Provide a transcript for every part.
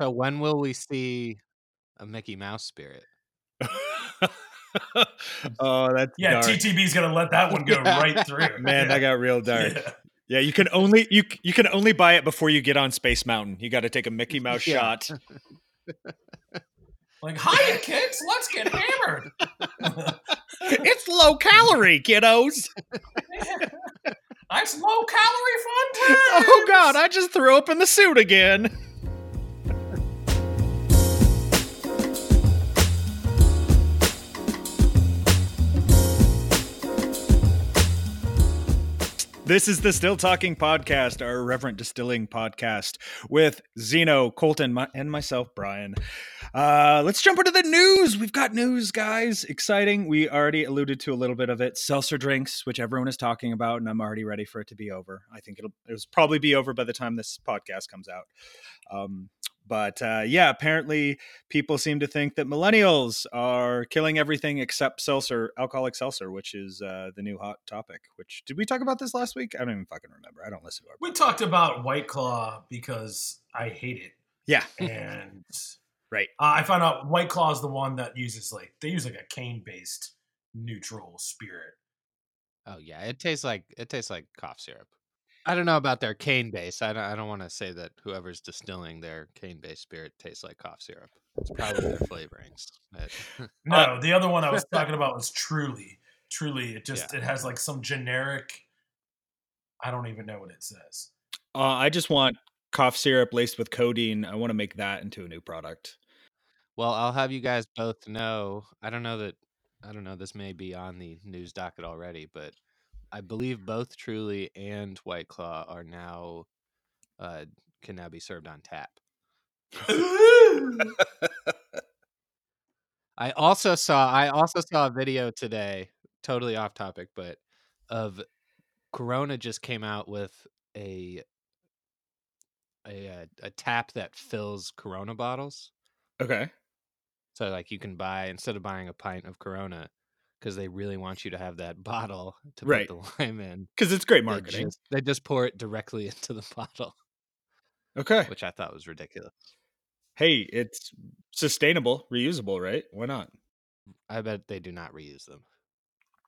So when will we see a Mickey Mouse spirit? oh, that's Yeah, dark. TTB's gonna let that one go Yeah. right through. man. yeah. That got real dark. Yeah. Yeah, you can only you you can only buy it before you get on Space Mountain. You got to take a Mickey Mouse Yeah. shot. Like, hiya, kids, let's get hammered. it's low calorie, kiddos. That's low calorie fun times. Oh God, I just threw up in the suit again. This is the Still Talking Podcast, our irreverent distilling podcast with Zeno, Colton, my, and myself, Brian. Uh, let's jump into the news. We've got news, guys. Exciting. We already alluded to a little bit of it. Seltzer drinks, which everyone is talking about, and I'm already ready for it to be over. I think it'll it'll probably be over by the time this podcast comes out. Um, but uh, yeah, apparently people seem to think that millennials are killing everything except seltzer, alcoholic seltzer, which is uh, the new hot topic. Which did we talk about this last week? I don't even fucking remember. I don't listen to our. We talked about White Claw because I hate it, Yeah, and right. uh, I found out White Claw is the one that uses like they use like a cane based neutral spirit. Oh yeah, it tastes like it tastes like cough syrup. I don't know about their cane base. I don't. I don't want to say that whoever's distilling their cane based spirit tastes like cough syrup. It's probably their flavorings. but- No, the other one I was talking about was Truly. Truly, it just Yeah. it has like some generic. I don't even know what it says. Uh, I just want cough syrup laced with codeine. I want to make that into a new product. well, I'll have you guys both know. I don't know that. I don't know. This may be on the news docket already, but I believe both Truly and White Claw are now uh, can now be served on tap. I also saw I also saw a video today, totally off topic, but of Corona just came out with a a uh, a tap that fills Corona bottles. Okay. So like you can buy instead of buying a pint of Corona because they really want you to have that bottle to Right. put the lime in. Because it's great They marketing. just, they just pour it directly into the bottle, Okay. which I thought was ridiculous. Hey, it's sustainable, reusable, right? Why not? I bet they do not reuse them.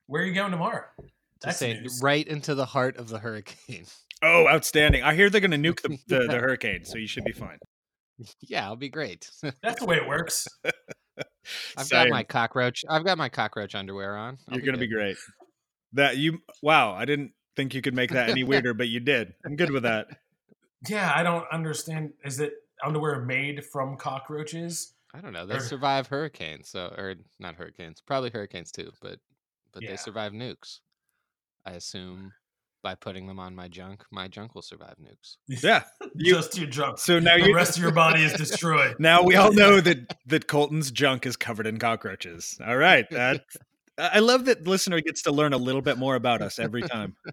Where are you going tomorrow? To That's say news. right into the heart of the hurricane. Oh, outstanding. I hear they're going to nuke the, the, the hurricane, so you should be fine. yeah, it'll be great. That's the way it works. I've got my cockroach. I've got my cockroach underwear on. I'll You're going to be good. great. That you, wow, I didn't think you could make that any weirder, but you did. I'm good with that. Yeah, I don't understand. Is it underwear made from cockroaches? I don't know. They Or- survive hurricanes, so or not hurricanes, probably hurricanes too, but but Yeah. they survive nukes. I assume by putting them on my junk, my junk will survive nukes. Yeah. You- Just your junk. So now the you rest of your body is destroyed. now we all know that that Colton's junk is covered in cockroaches. All right, that I I love that listener gets to learn a little bit more about us every time.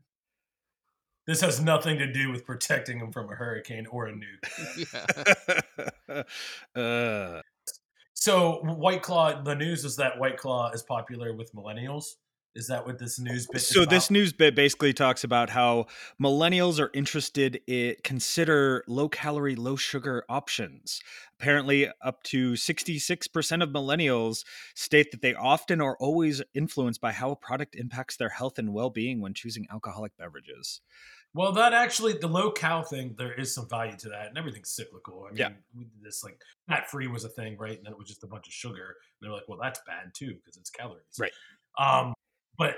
This has nothing to do with protecting them from a hurricane or a nuke. yeah. uh, So White Claw, the news is that White Claw is popular with millennials. Is that what this news bit? so is this news bit basically talks about how millennials are interested in consider low calorie low sugar options apparently up to 66% of millennials state that they often are always influenced by how a product impacts their health and well-being when choosing alcoholic beverages Well, that actually, the low cal thing, there is some value to that, and everything's cyclical. I mean, Yeah. this like fat free was a thing, right? And then it was just a bunch of sugar. And they're like, well, that's bad too because it's calories, Right. Um, but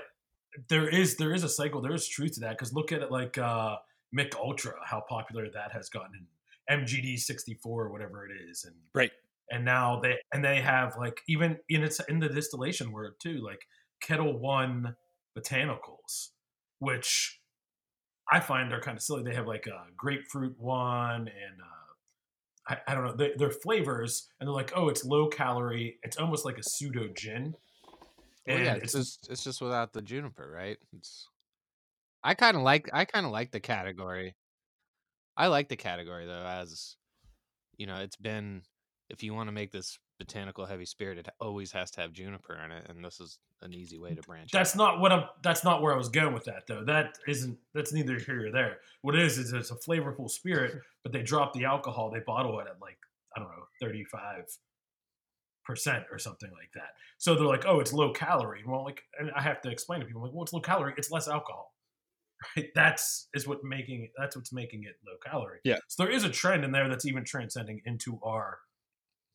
there is there is a cycle. There is truth to that because look at it like uh, Mich Ultra, how popular that has gotten in MGD sixty four or whatever it is, and right and now they and they have like even in its in the distillation word too like Ketel One botanicals which i find are kind of silly they have like a grapefruit one and uh i, I don't know they, their flavors and they're like oh it's low calorie it's almost like a pseudo gin Well, yeah, it's, it's just it's just without the juniper, right? It's I kind of like I kind of like the category. I like the category though, as you know, it's been if you want to make this botanical heavy spirit, it always has to have juniper in it, and this is an easy way to branch. that's out. not what i'm that's not where i was going with that though that isn't that's neither here or there what it is is it's a flavorful spirit but they drop the alcohol they bottle it at like i don't know five percent or something like that. So they're like, oh, it's low calorie. Well, like, and I have to explain to people like, well, it's low calorie. It's less alcohol. Right? That's is what making that's what's making it low calorie. Yeah. So there is a trend in there that's even transcending into our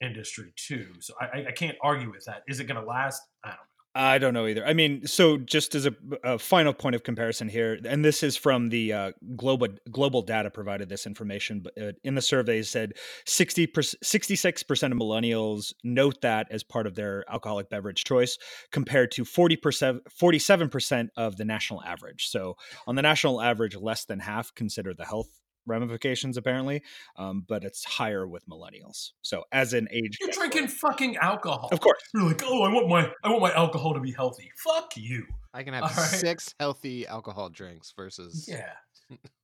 industry too. So I, I- I can't argue with that. Is it going to last? I don't know. I don't know either. I mean, so just as a, a final point of comparison here, and this is from the uh, global global data provided this information, but uh, in the survey said 60 66 percent of millennials note that as part of their alcoholic beverage choice, compared to 40 percent 47 percent of the national average. So on the national average, less than half consider the health ramifications apparently, um, but it's higher with millennials. So as an age, You're category. drinking fucking alcohol. of course. You're like, oh, I want my I want my alcohol to be healthy. Fuck you. I can have All right. six healthy alcohol drinks versus Yeah.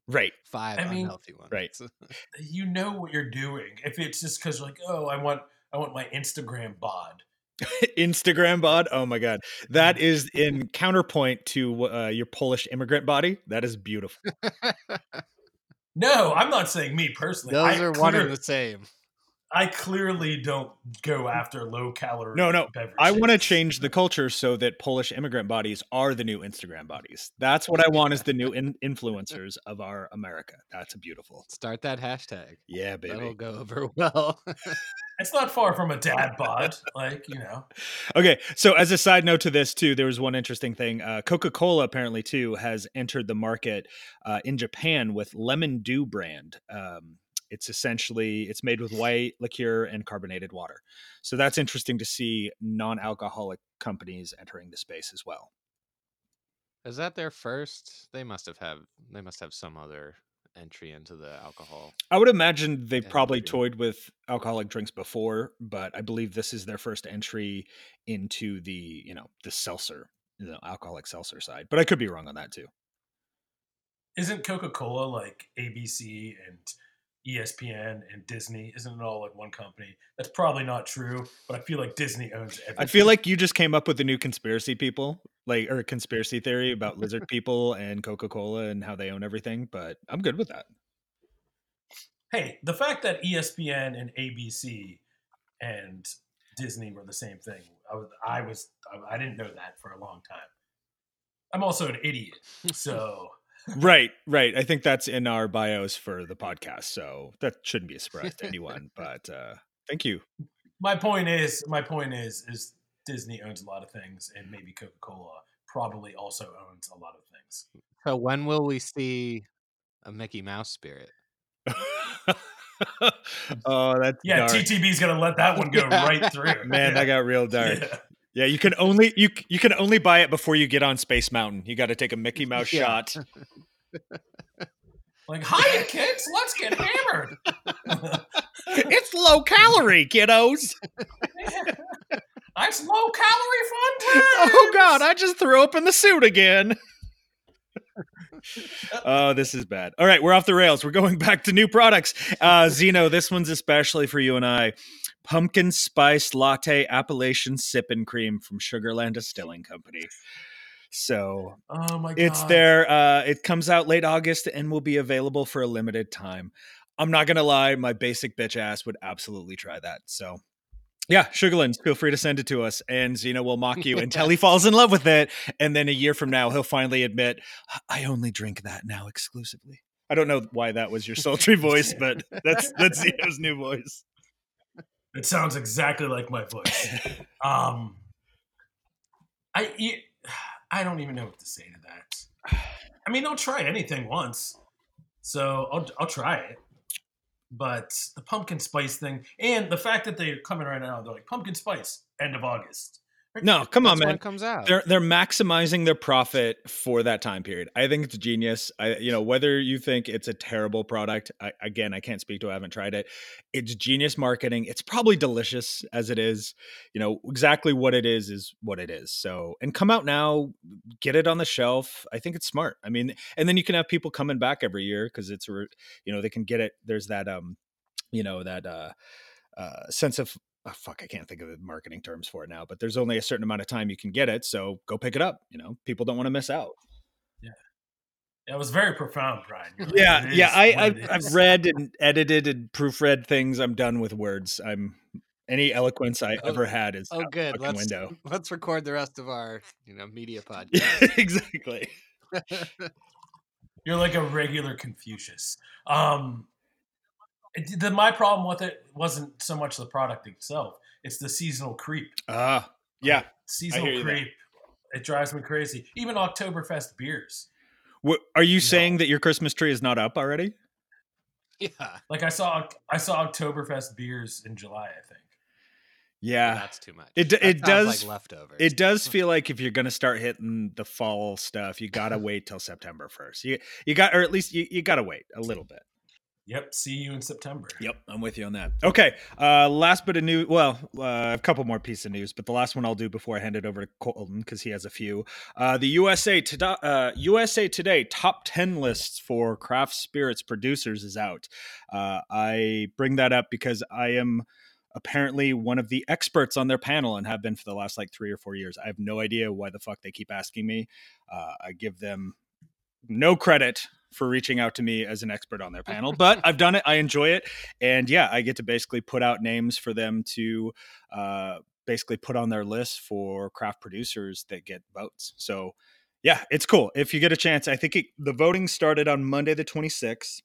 Right. five I mean- unhealthy ones. Right. You know what you're doing. If it's just because like, oh, I want I want my Instagram bod. Instagram bod. Oh my god, that is in counterpoint to uh, your Polish immigrant body. That is beautiful. No, I'm not saying me personally. Those I are one and the same. I clearly don't go after low calorie. No, no, beverages. I want to change the culture so that Polish immigrant bodies are the new Instagram bodies. That's what I want as the new in- influencers of our America. That's beautiful. Start that hashtag. Yeah, baby. That'll go over well. It's not far from a dad bod. Like you know, Okay, so as a side note to this too, there was one interesting thing. Uh, Coca Cola apparently too has entered the market uh, in Japan with Lemon-Do brand. Um, it's essentially it's made with white liqueur and carbonated water. So that's interesting to see non-alcoholic companies entering the space as well. Is that their first? They must have have they must have some other entry into the alcohol. I would imagine they probably toyed with alcoholic drinks before, but I believe this is their first entry into the you know the seltzer, the alcoholic seltzer side. But I could be wrong on that too. isn't Coca Cola like ABC and ESPN and Disney? Isn't it all like one company? That's probably not true, but I feel like Disney owns everything. I feel like you just came up with a new conspiracy people, like or conspiracy theory about lizard people and Coca Cola and how they own everything. But I'm good with that. hey, the fact that ESPN and ABC and Disney were the same thing, I was, I was, I didn't know that for a long time. I'm also an idiot, so Right, right. I think that's in our bios for the podcast, so that shouldn't be a surprise to anyone. But uh, thank you. my point is, my point is, is Disney owns a lot of things, and maybe Coca Cola probably also owns a lot of things. So when will we see a Mickey Mouse spirit? oh, that's Yeah, dark. TTB's gonna let that one go right through. man. yeah. That got real dark. Yeah. Yeah, you can only you you can only buy it before you get on Space Mountain. You got to take a Mickey Mouse Yeah. shot. Like, hiya, kids, let's get hammered. it's low calorie, kiddos. That's low calorie fun times. Oh God, I just threw up in the suit again. oh, this is bad. All right, we're off the rails. We're going back to new products. Uh, Zeno, this one's especially for you and I. Pumpkin spice latte Appalachian sipping cream from Sugarland Distilling Company. So Oh my god. it's there. Uh, it comes out late August and will be available for a limited time. I'm not gonna lie, my basic bitch ass would absolutely try that. So yeah, Sugarlands, feel free to send it to us, and Zeno will mock you until he falls in love with it, and then a year from now he'll finally admit, "I only drink that now exclusively." I don't know why that was your sultry voice, but that's that's Zeno's new voice. It sounds exactly like my voice. Um, I I don't even know what to say to that. I mean, I'll try anything once, so I'll I'll try it. But the pumpkin spice thing, and the fact that they're coming right now, they're like pumpkin spice, end of August. No, come on, man. comes out. they're they're maximizing their profit for that time period. I think it's genius. I you know whether you think it's a terrible product, I, again I can't speak to. it, I haven't tried it. It's genius marketing. It's probably delicious as it is. You know exactly what it is is what it is. So and come out now, get it on the shelf. I think it's smart. I mean, and then you can have people coming back every year because it's you know they can get it. There's that um you know that uh uh sense of oh, fuck, I can't think of the marketing terms for it now, but there's only a certain amount of time you can get it. So go pick it up. You know, people don't want to miss out. Yeah. It was very profound, Brian. You're. Yeah, yeah. I, I've, I've read and edited and proofread things. I'm done with words. I'm any eloquence I Oh, ever had is Oh, good. Let's window. let's record the rest of our you know media podcast. Exactly. You're like a regular Confucius. Um, it, the, my problem with it wasn't so much the product itself; it's the seasonal creep. Ah, yeah. Seasonal hear you there. creep. It drives me crazy. Even Oktoberfest beers. What, are you No. saying that your Christmas tree is not up already? yeah, Like I saw, I saw Oktoberfest beers in July. I think. Yeah. that's too much. It That it does- like leftovers. It does feel like if you're going to start hitting the fall stuff, you got to wait till September 1st. You you got or at least you, you got to wait a little bit. Yep. See you in September. Yep, I'm with you on that. Okay, uh, last bit of news. Well, uh, a couple more pieces of news, but the last one I'll do before I hand it over to Colton because he has a few. Uh, the USA Today, uh, USA Today top ten lists for craft spirits producers is out. Uh, I bring that up because I am apparently one of the experts on their panel and have been for the last like three or four years. I have no idea why the fuck they keep asking me. Uh, I give them no credit for reaching out to me as an expert on their panel, but I've done it. I enjoy it. And yeah, I get to basically put out names for them to uh, basically put on their list for craft producers that get votes. So yeah, it's cool. If you get a chance, I think it, the voting started on Monday, the 26th.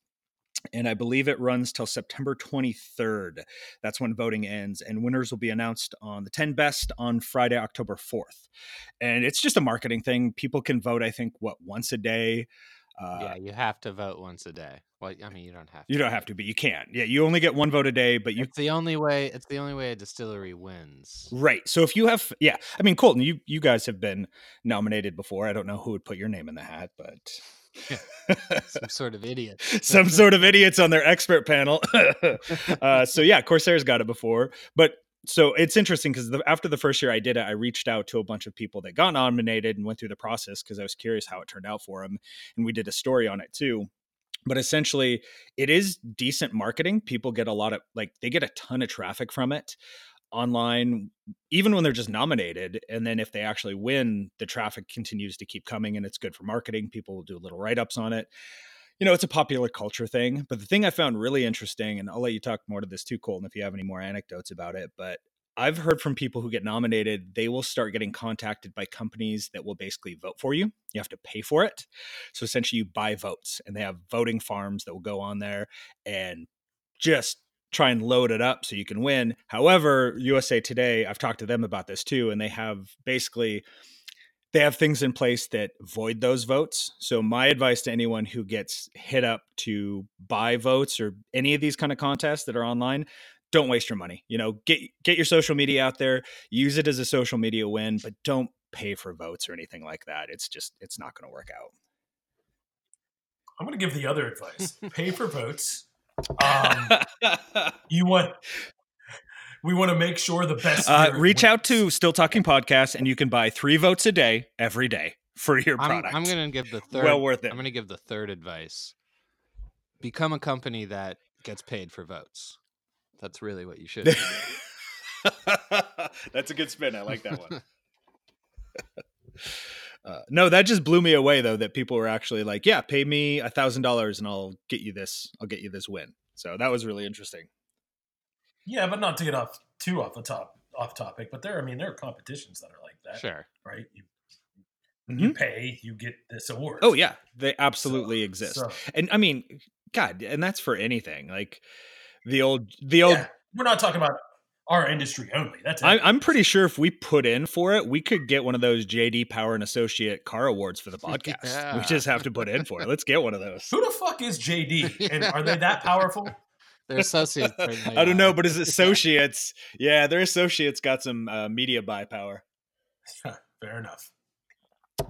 And I believe it runs till September 23rd. That's when voting ends. And winners will be announced on the 10 best on Friday, October 4th. And it's just a marketing thing. People can vote, I think, what, once a day? Uh, yeah, you have to vote once a day. Well, I mean, you don't have. to. You don't have to, but you can. Yeah, you only get one vote a day, but you It's the only way. It's the only way a distillery wins. right. So if you have, yeah, I mean, Colton, you you guys have been nominated before. I don't know who would put your name in the hat, but Some sort of idiot. some sort of idiots on their expert panel. uh, so yeah, Corsair's got it before, but so it's interesting because after the first year I did it, I reached out to a bunch of people that got nominated and went through the process because I was curious how it turned out for them, and we did a story on it too. But essentially, it is decent marketing. People get a lot of like they get a ton of traffic from it online even when they're just nominated and then if they actually win the traffic continues to keep coming and it's good for marketing people will do little write-ups on it you know it's a popular culture thing but the thing i found really interesting and i'll let you talk more to this too colton if you have any more anecdotes about it but i've heard from people who get nominated they will start getting contacted by companies that will basically vote for you you have to pay for it so essentially you buy votes and they have voting farms that will go on there and just try and load it up so you can win. However, USA Today, I've talked to them about this too, and they have basically they have things in place that void those votes. So my advice to anyone who gets hit up to buy votes or any of these kind of contests that are online, don't waste your money. You know, get get your social media out there, use it as a social media win, but don't pay for votes or anything like that. It's just it's not going to work out. I'm going to give the other advice: pay for votes. Um, you want. We want to make sure the best. Uh, spirit reach out to. Still Talking Podcast, and you can buy three votes a day every day for your I'm, product. I'm going to give the third. well worth it. I'm going to give the third advice. Become a company that gets paid for votes. That's really what you should. do. That's a good spin. I like that one. Uh, no, that just blew me away though. That people were actually like, "Yeah, pay me a thousand dollars and I'll get you this. I'll get you this win." So that was really interesting. Yeah, but not to get off too off the top off topic. But there, I mean, there are competitions that are like that, Sure. right? You you Mhm. pay, you get this award. Oh yeah, they absolutely So- exist. so, And I mean, God, and that's for anything. Like the old, the old. yeah, we're not talking about our industry only. That's it. I, I'm pretty sure if we put in for it, we could get one of those JD Power and Associate car awards for the podcast. We just have to put in for it. Let's get one of those. Who the fuck is JD? And are they that powerful? Their associates. certainly I don't know, but his associates, yeah, their associates got some uh, media buy power. Fair enough.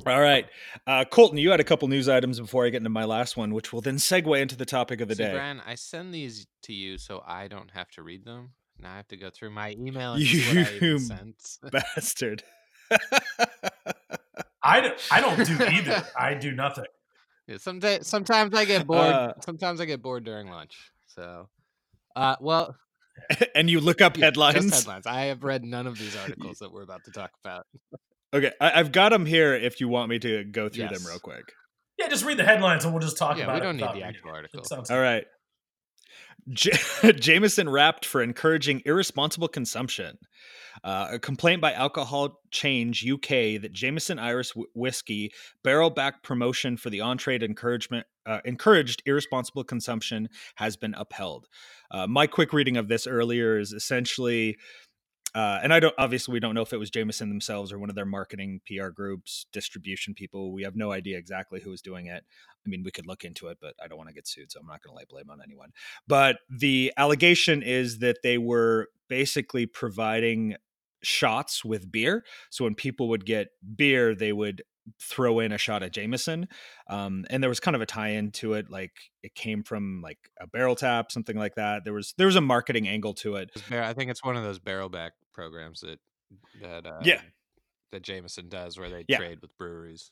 All right, uh, Colton, you had a couple news items before I get into my last one, which will then segue into the topic of the See, day. Brian, I send these to you so I don't have to read them. Now I have to go through my email and see what I You even sent. Bastard. I don't, I don't do either. I do nothing. Yeah, sometimes, sometimes I get bored. Uh, sometimes I get bored during lunch. So, uh, well, and you look up yeah, just headlines. headlines. I have read none of these articles that we're about to talk about. Okay, I, I've got them here. If you want me to go through them real quick. Yeah, just read the headlines and we'll just talk Yeah, about we it. don't need the actual it. article. It sounds All right. J- Jameson rapped for encouraging irresponsible consumption. Uh, a complaint by Alcohol Change UK that Jameson Irish wh- whiskey barrel back promotion for the on-trade encouragement uh, encouraged irresponsible consumption has been upheld. Uh, my quick reading of this earlier is essentially, uh, and I don't obviously we don't know if it was Jameson themselves or one of their marketing PR groups, distribution people. We have no idea exactly who was doing it. I mean, we could look into it, but I don't want to get sued, so I'm not going to lay blame on anyone. But the allegation is that they were basically providing shots with beer. So when people would get beer, they would throw in a shot of Jameson. Um, and there was kind of a tie-in to it, like it came from like a barrel tap, something like that. There was there was a marketing angle to it. I think it's one of those barrel back programs that that uh, Yeah. that Jameson does where they Yeah. trade with breweries.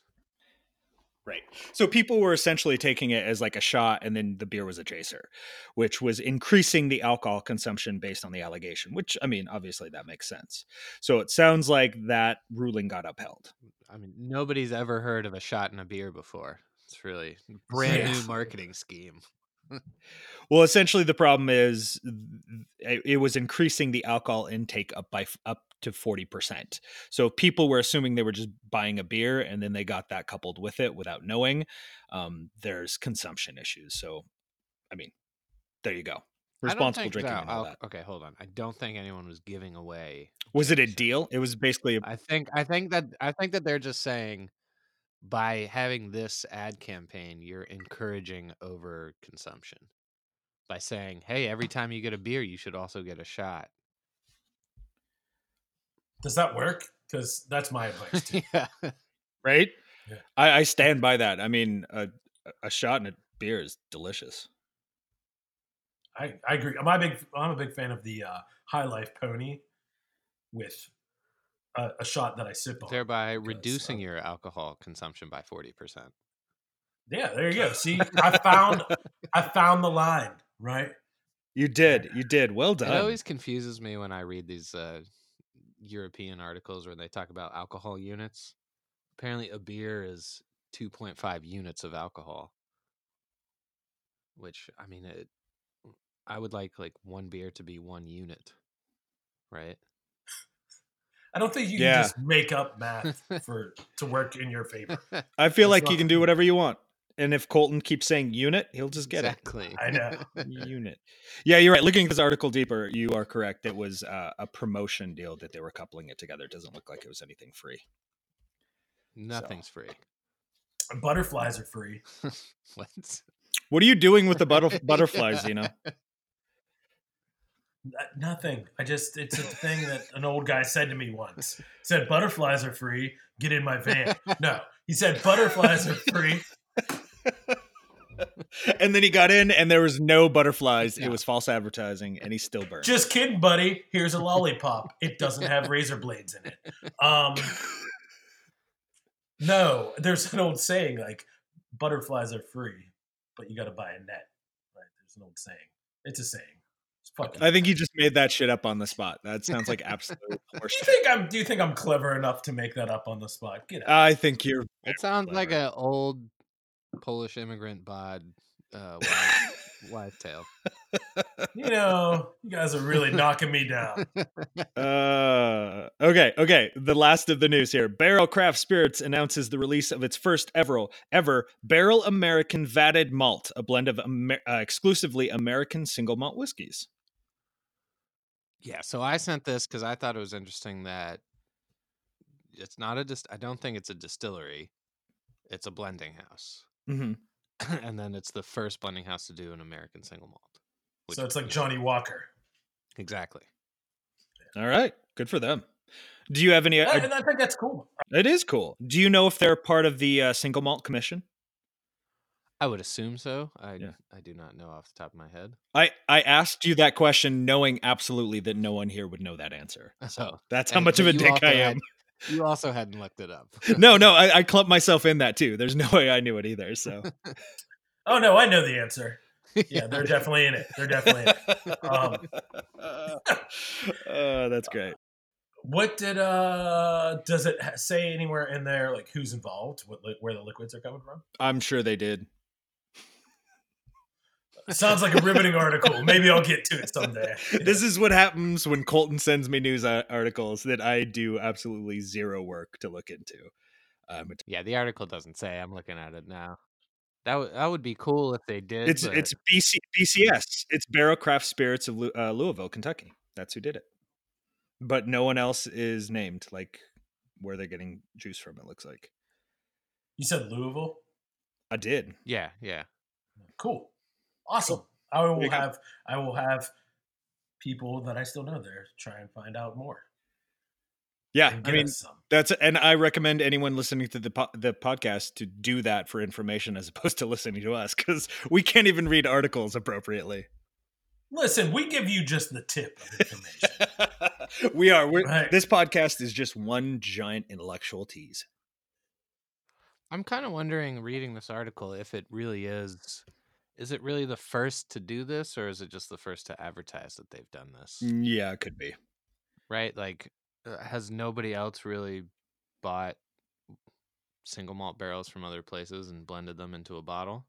Right. So people were essentially taking it as like a shot, and then the beer was a chaser, which was increasing the alcohol consumption based on the allegation, which, I mean, obviously that makes sense. So it sounds like that ruling got upheld. I mean, nobody's ever heard of a shot in a beer before. It's really brand Yeah. new marketing scheme. Well, essentially, the problem is it it was increasing the alcohol intake up by up to 40%. So people were assuming they were just buying a beer and then they got that coupled with it without knowing. Um, there's consumption issues. So, I mean, there you go. Responsible drinking no, and all that. Okay, hold on. I don't think anyone was giving away. Was it a deal? It was basically a I think I think that I think that they're just saying by having this ad campaign, you're encouraging over consumption. By saying, "Hey, every time you get a beer, you should also get a shot." Does that work? Because that's my advice too. yeah. right? Yeah. I, I stand by that. I mean, a, a shot in a beer is delicious. I, I agree. I'm a big I'm a big fan of the uh, High Life Pony with a, a shot that I sip on. Thereby because, reducing uh, your alcohol consumption by 40%. Yeah, there you go. See, I found I found the line right. You did. You did. Well done. It always confuses me when I read these uh, European articles where they talk about alcohol units. Apparently, a beer is 2.5 units of alcohol, which I mean, it. I would like like one beer to be one unit, right? I don't think you Yeah. can just make up math for to work in your favor. I feel That's like not- you can do whatever you want. And if Colton keeps saying unit, he'll just get it. exactly. I know. Unit. Yeah, you're right. Looking at this article deeper, you are correct. It was uh, a promotion deal that they were coupling it together. It doesn't look like it was anything free. Nothing's free. Butterflies are free. what? What are you doing with the butter- butterflies, you know? Nothing. I just it's a thing that an old guy said to me once. He said butterflies are free. Get in my van. No, he said butterflies are free. and then he got in and there was no butterflies. Yeah. It was false advertising and he still burned. Just kidding, buddy. Here's a lollipop. It doesn't have razor blades in it. Um, no, there's an old saying like butterflies are free, but you got to buy a net. Right? There's an old saying. It's a saying. It's fucking. I think you just made that shit up on the spot. That sounds like absolute do you think I'm? Do you think I'm clever enough to make that up on the spot? Get out. I think you're. It sounds like an old Polish immigrant bod uh, wives, wives tale. you know, you guys are really knocking me down. Uh, okay, okay. The last of the news here. Barrel Craft Spirits announces the release of its first ever ever Barrel American Vatted Malt, a blend of Amer- uh, exclusively American single malt whiskeys. Yeah, so I sent this because I thought it was interesting that it's not a dist- I don't think it's a distillery. It's a blending house, Mm-hmm. and then it's the first blending house to do an American single malt. So it's like you know, Johnnie Walker. Exactly. All right, good for them. Do you have any? Yeah, uh, I think that's cool. it is cool. Do you know if they're part of the uh, single malt commission? I would assume so. I Yeah. I do not know off the top of my head. I I asked you that question knowing absolutely that no one here would know that answer. So That's how and- much of a dick also I had- am. You also hadn't looked it up. no, no, I, I clumped myself in that too. There's no way I knew it either. So Oh no, I know the answer. Yeah, they're definitely in it. They're definitely in it. Um, oh, that's great. What did uh does it say anywhere in there like who's involved, what li- where the liquids are coming from? I'm sure they did. It sounds like a riveting article. Maybe I'll get to it someday. This is what happens when Colton sends me news articles that I do absolutely zero work to look into. Um, Yeah, the article doesn't say. I'm looking at it now. That would that would be cool if they did. it's, but it's BC, BCS. It's Barrel Craft Spirits of Lou- uh, Louisville, Kentucky. That's who did it. But no one else is named. Like where they're getting juice from. It looks like You said Louisville? I did. yeah, yeah. Cool. Awesome. I will have I will have people that I still know there try and find out more. Yeah, I mean some. that's and I recommend anyone listening to the po- the podcast to do that for information as opposed to listening to us because we can't even read articles appropriately. Listen, we give you just the tip of information. we are. We're, Right. This podcast is just one giant intellectual tease. I'm kind of wondering, reading this article, if it really is. Is it really the first to do this, or is it just the first to advertise that they've done this? Yeah, it could be. Right? Like, uh, has nobody else really bought single malt barrels from other places and blended them into a bottle?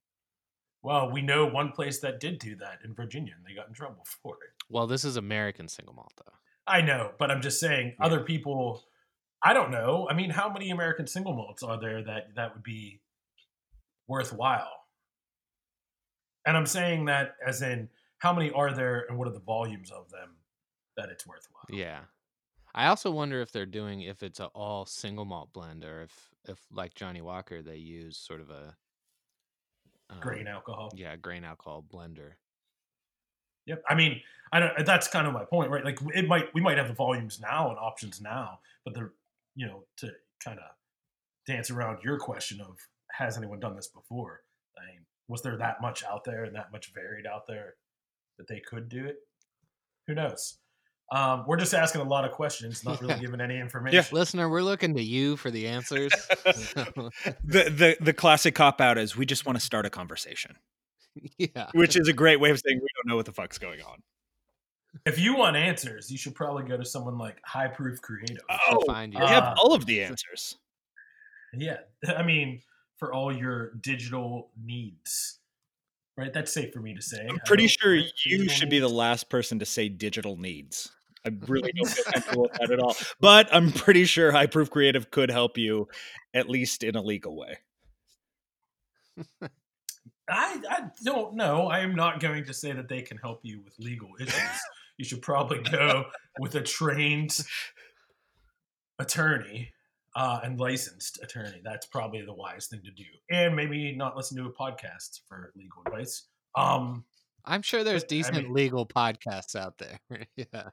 well, we know one place that did do that in Virginia and they got in trouble for it. Well, this is American single malt, though. I know, but I'm just saying Yeah. other people I don't know. I mean, how many American single malts are there that that would be worthwhile? And I'm saying that as in how many are there and what are the volumes of them that it's worthwhile? Yeah. I also wonder if they're doing if it's a all single malt blend or if if like Johnnie Walker they use sort of a um, Grain alcohol. Yeah, grain alcohol blender. Yep. I mean, I don't. That's kind of my point, right? Like, it might we might have the volumes now and options now, but they're you know to kind of dance around your question of has anyone done this before? I mean, was there that much out there and that much varied out there that they could do it? Who knows? Um, we're just asking a lot of questions, not really giving any information. Listener, we're looking to you for the answers. The the the classic cop out is we just want to start a conversation, yeah. which is a great way of saying we don't know what the fuck's going on. If you want answers, you should probably go to someone like High Proof Creative. We'll Oh, find you. we have Uh, all of the answers. Yeah, I mean, for all your digital needs, right? That's safe for me to say. I'm pretty sure you Digital should be the last person to say digital needs. I really don't feel comfortable with that at all. But I'm pretty sure High Proof Creative could help you, at least in a legal way. I, I don't know. I am not going to say that they can help you with legal issues. you should probably go with a trained attorney uh, and licensed attorney. That's probably the wise thing to do. And maybe not listen to a podcast for legal advice. Um, I'm sure there's But, I decent mean- legal podcasts out there. yeah.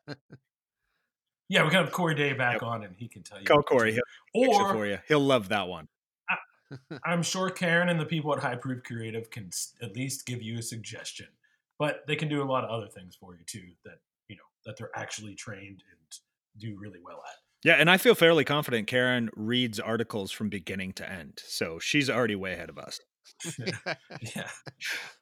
yeah, we can have Corey Day back Yep. on, and he can tell you. Call Corey. He'll Or for you. He'll love that one. I'm sure Karen and the people at High Proof Creative can at least give you a suggestion, but they can do a lot of other things for you too. That you know that they're actually trained and do really well at. Yeah, and I feel fairly confident Karen reads articles from beginning to end. So she's already way ahead of us. Yeah,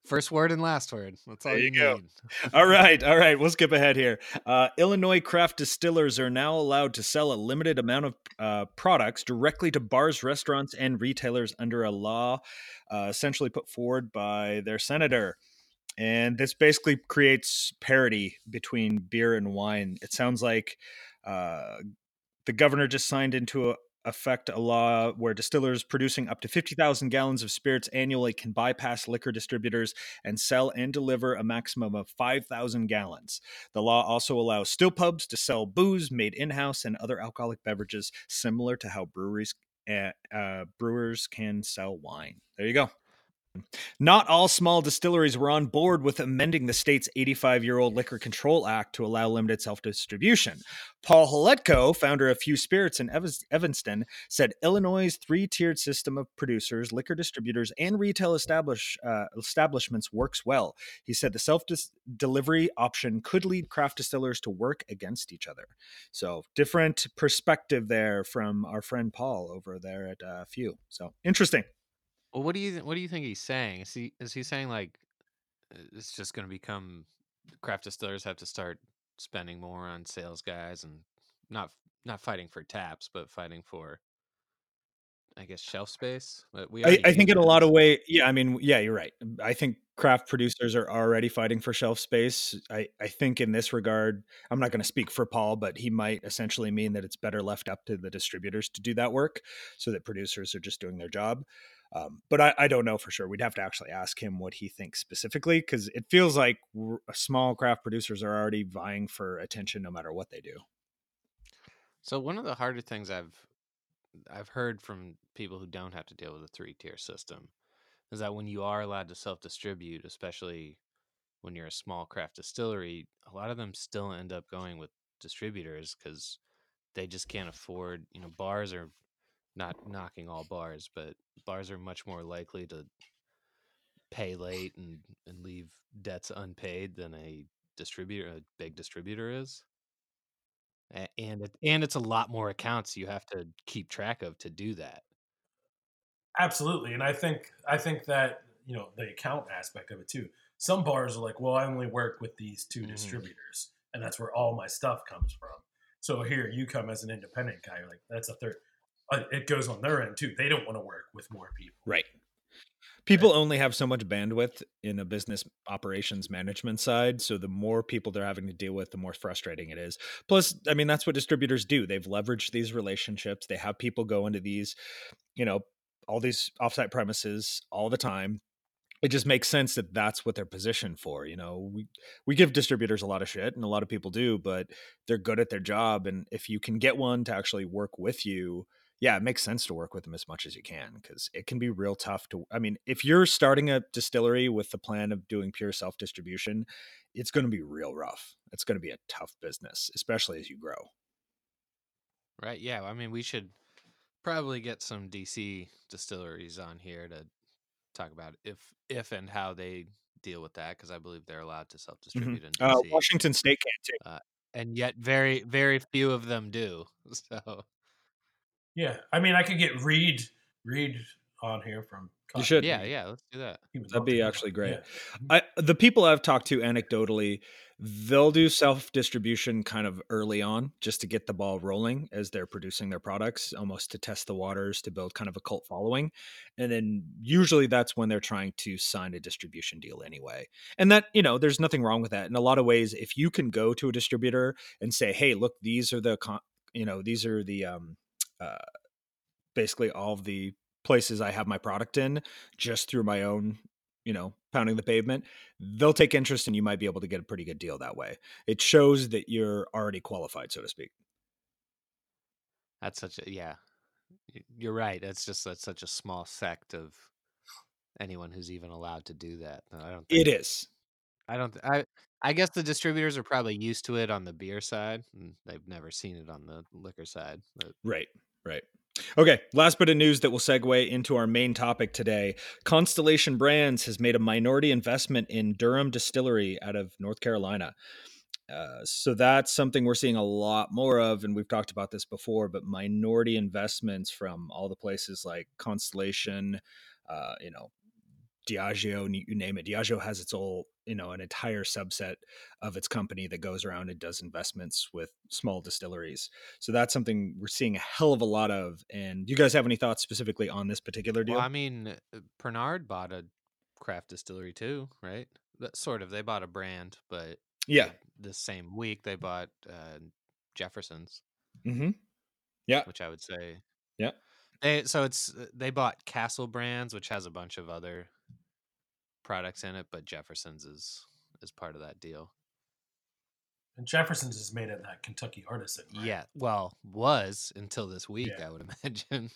First word and last word. That's all There you, you go. need. All right, all right. We'll skip ahead here. Uh, Illinois craft distillers are now allowed to sell a limited amount of uh, products directly to bars, restaurants, and retailers under a law uh, essentially put forward by their senator. And this basically creates parity between beer and wine. It sounds like uh, the governor just signed into a, effect a law where distillers producing up to 50,000 gallons of spirits annually can bypass liquor distributors and sell and deliver a maximum of 5,000 gallons. The law also allows still pubs to sell booze made in house and other alcoholic beverages, similar to how breweries uh, uh, brewers can sell wine. There you go. Not all small distilleries were on board with amending the state's 85 year old Liquor Control Act to allow limited self distribution. Paul Hletko, founder of Few Spirits in Evanston, said Illinois' three tiered system of producers, liquor distributors, and retail establish, uh, establishments works well. He said the self delivery option could lead craft distillers to work against each other. So, different perspective there from our friend Paul over there at uh, Few. So, interesting. Well, what do you what do you think he's saying? Is he is he saying like uh, it's just going to become craft distillers have to start spending more on sales guys and not not fighting for taps, but fighting for I guess shelf space. But we I, I think in a lot of way, yeah. I mean, yeah, you're right. I think craft producers are already fighting for shelf space. I, I think in this regard, I'm not going to speak for Paul, but he might essentially mean that it's better left up to the distributors to do that work, so that producers are just doing their job. Um, but I, I don't know for sure. We'd have to actually ask him what he thinks specifically, because it feels like small craft producers are already vying for attention no matter what they do. So one of the harder things I've I've heard from people who don't have to deal with a three tier system is that when you are allowed to self distribute, especially when you're a small craft distillery, a lot of them still end up going with distributors because they just can't afford. You know, bars are not knocking all bars, but bars are much more likely to pay late and and leave debts unpaid than a distributor, a big distributor is. And it, and it's a lot more accounts you have to keep track of to do that. Absolutely, and I think I think that you know the account aspect of it too. Some bars are like, well, I only work with these 2 Mhm. distributors, and that's where all my stuff comes from. So here you come as an independent guy, like that's a third. Uh, It goes on their end too. They don't want to work with more people. Right. People only have so much bandwidth in a business operations management side. So the more people they're having to deal with, the more frustrating it is. Plus, I mean, that's what distributors do. They've leveraged these relationships. They have people go into these, you know, all these offsite premises all the time. It just makes sense that that's what they're positioned for. You know, we we give distributors a lot of shit, and a lot of people do, but they're good at their job. And if you can get one to actually work with you, yeah, it makes sense to work with them as much as you can because it can be real tough to. I mean, if you're starting a distillery with the plan of doing pure self distribution, it's going to be real rough. It's going to be a tough business, especially as you grow. Right. Yeah. I mean, we should probably get some DC distilleries on here to talk about if if and how they deal with that because I believe they're allowed to self distribute in Uh, Washington State can't too. and yet very very few of them do. So Yeah, I mean, I could get Reed Reed on here from. You should. yeah, yeah, let's do that. That'd be actually great. Yeah. I the people I've talked to anecdotally, they'll do self distribution kind of early on just to get the ball rolling as they're producing their products, almost to test the waters to build kind of a cult following. And then usually that's when they're trying to sign a distribution deal anyway. And that, you know, there's nothing wrong with that. In a lot of ways, if you can go to a distributor and say, "Hey, look, these are the con- you know, these are the um uh basically all of the places I have my product in just through my own, you know, pounding the pavement, they'll take interest and you might be able to get a pretty good deal that way. It shows that you're already qualified, so to speak. That's such a yeah. You're right. That's just that's such a small sect of anyone who's even allowed to do that. I don't think It is. I don't. I I guess the distributors are probably used to it on the beer side, and they've never seen it on the liquor side. But Right, right. Okay, last bit of news that will segue into our main topic today. Constellation Brands has made a minority investment in Durham Distillery out of North Carolina. Uh, so that's something we're seeing a lot more of, and we've talked about this before. But minority investments from all the places like Constellation, uh, you know, Diageo, you name it. Diageo has its whole, you know, an entire subset of its company that goes around and does investments with small distilleries. So that's something we're seeing a hell of a lot of. And do you guys have any thoughts specifically on this particular deal? well, I mean, uh, Pernod bought a craft distillery too, right? That sort of. They bought a brand, but yeah. the same week they bought uh, Jefferson's, Mm-hmm. Yeah, which I would say. Yeah. They, so it's uh, they bought Castle Brands, which has a bunch of other products in it, but Jefferson's is is part of that deal. And Jefferson's is made at that Kentucky Artisan. right? Yeah, well, was until this week, Yeah. I would imagine.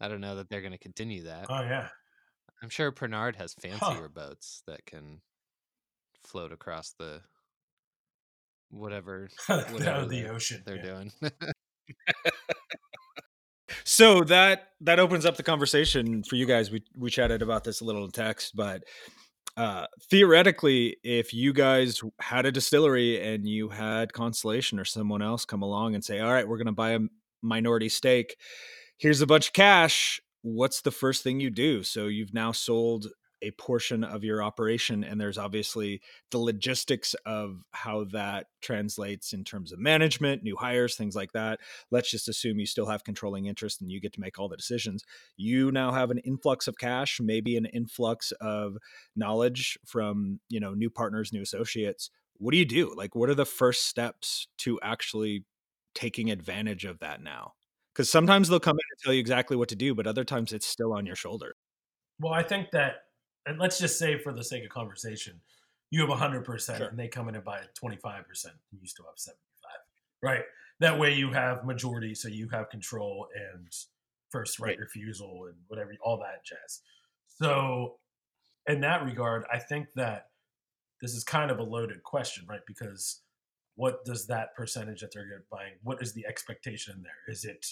I don't know that they're going to continue that. Oh yeah. I'm sure Pernod has Huh. fancier boats that can float across the whatever whatever the ocean. they're yeah. doing. So that that opens up the conversation for you guys. We we chatted about this a little in text, but uh theoretically if you guys had a distillery and you had constellation or someone else come along and say all right we're going to buy a minority stake. Here's a bunch of cash. What's the first thing you do? So you've now sold a portion of your operation and there's obviously the logistics of how that translates in terms of management new hires things like that. Let's just assume you still have controlling interest and you get to make all the decisions. You now have an influx of cash maybe an influx of knowledge from you know new partners new associates. What do you do? Like what are the first steps to actually taking advantage of that now? Because sometimes they'll come in and tell you exactly what to do but other times it's still on your shoulder. Well, I think that, and let's just say for the sake of conversation, you have 100% Sure. and they come in and buy 25% and you still have 75, right? That way you have majority, so you have control and first right, Right. refusal and whatever, all that jazz. So, in that regard, I think that this is kind of a loaded question, right? Because what does that percentage that they're buying, what is the expectation in there? Is it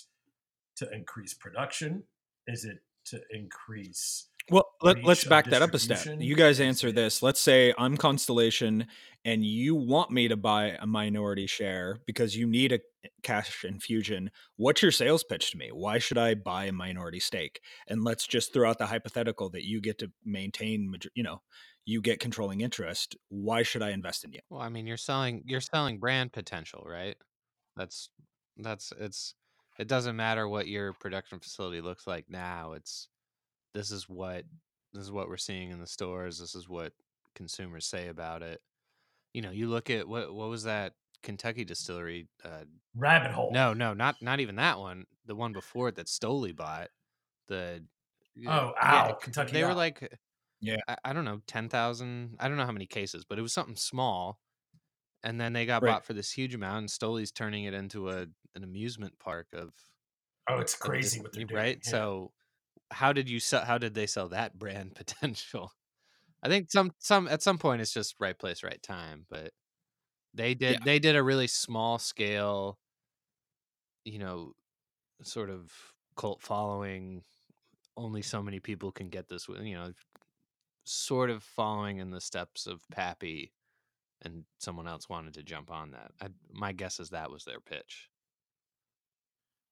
to increase production? Is it to increase Well, let, let's back that up a step. You guys answer this. Let's say I'm Constellation and you want me to buy a minority share because you need a cash infusion. What's your sales pitch to me? Why should I buy a minority stake? And let's just throw out the hypothetical that you get to maintain, major- you know, you get controlling interest. Why should I invest in you? Well, I mean, you're selling you're selling brand potential, right? That's that's it's it doesn't matter what your production facility looks like now. It's this is what this is what we're seeing in the stores. This is what consumers say about it. You know, you look at what what was that Kentucky distillery? Uh, rabbit hole. no, no, not not even that one. The one before it that Stoli bought. The Oh, yeah, Owl, c- Kentucky They were like Yeah. I, I don't know, ten thousand. I don't know how many cases, but it was something small. And then they got Right. bought for this huge amount, and Stoli's turning it into a an amusement park of Oh, it's crazy dis- what they're doing. right. yeah. So, how did you sell? How did they sell that brand potential? I think some some at some point it's just right place, right time. But they did Yeah. they did a really small scale, you know, sort of cult following. Only so many people can get this. with You know, sort of following in the steps of Pappy, and someone else wanted to jump on that. I, my guess is that was their pitch.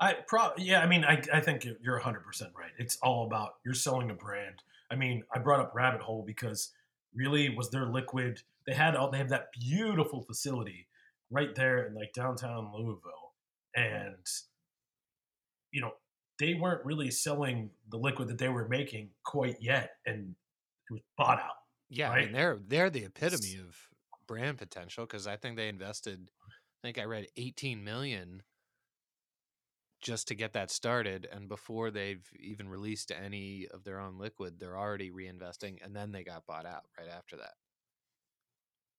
I pro yeah, I mean, I I think you're- you're 100 percent right. It's all about you're selling a brand. I mean, I brought up Rabbit Hole because really was their liquid. They had all they have that beautiful facility right there in like downtown Louisville, and you know they weren't really selling the liquid that they were making quite yet, and it was bought out. Yeah, I mean they're they're the epitome of brand potential because I think they invested. I think I read 18 million just to get that started, and before they've even released any of their own liquid, they're already reinvesting, and then they got bought out right after that.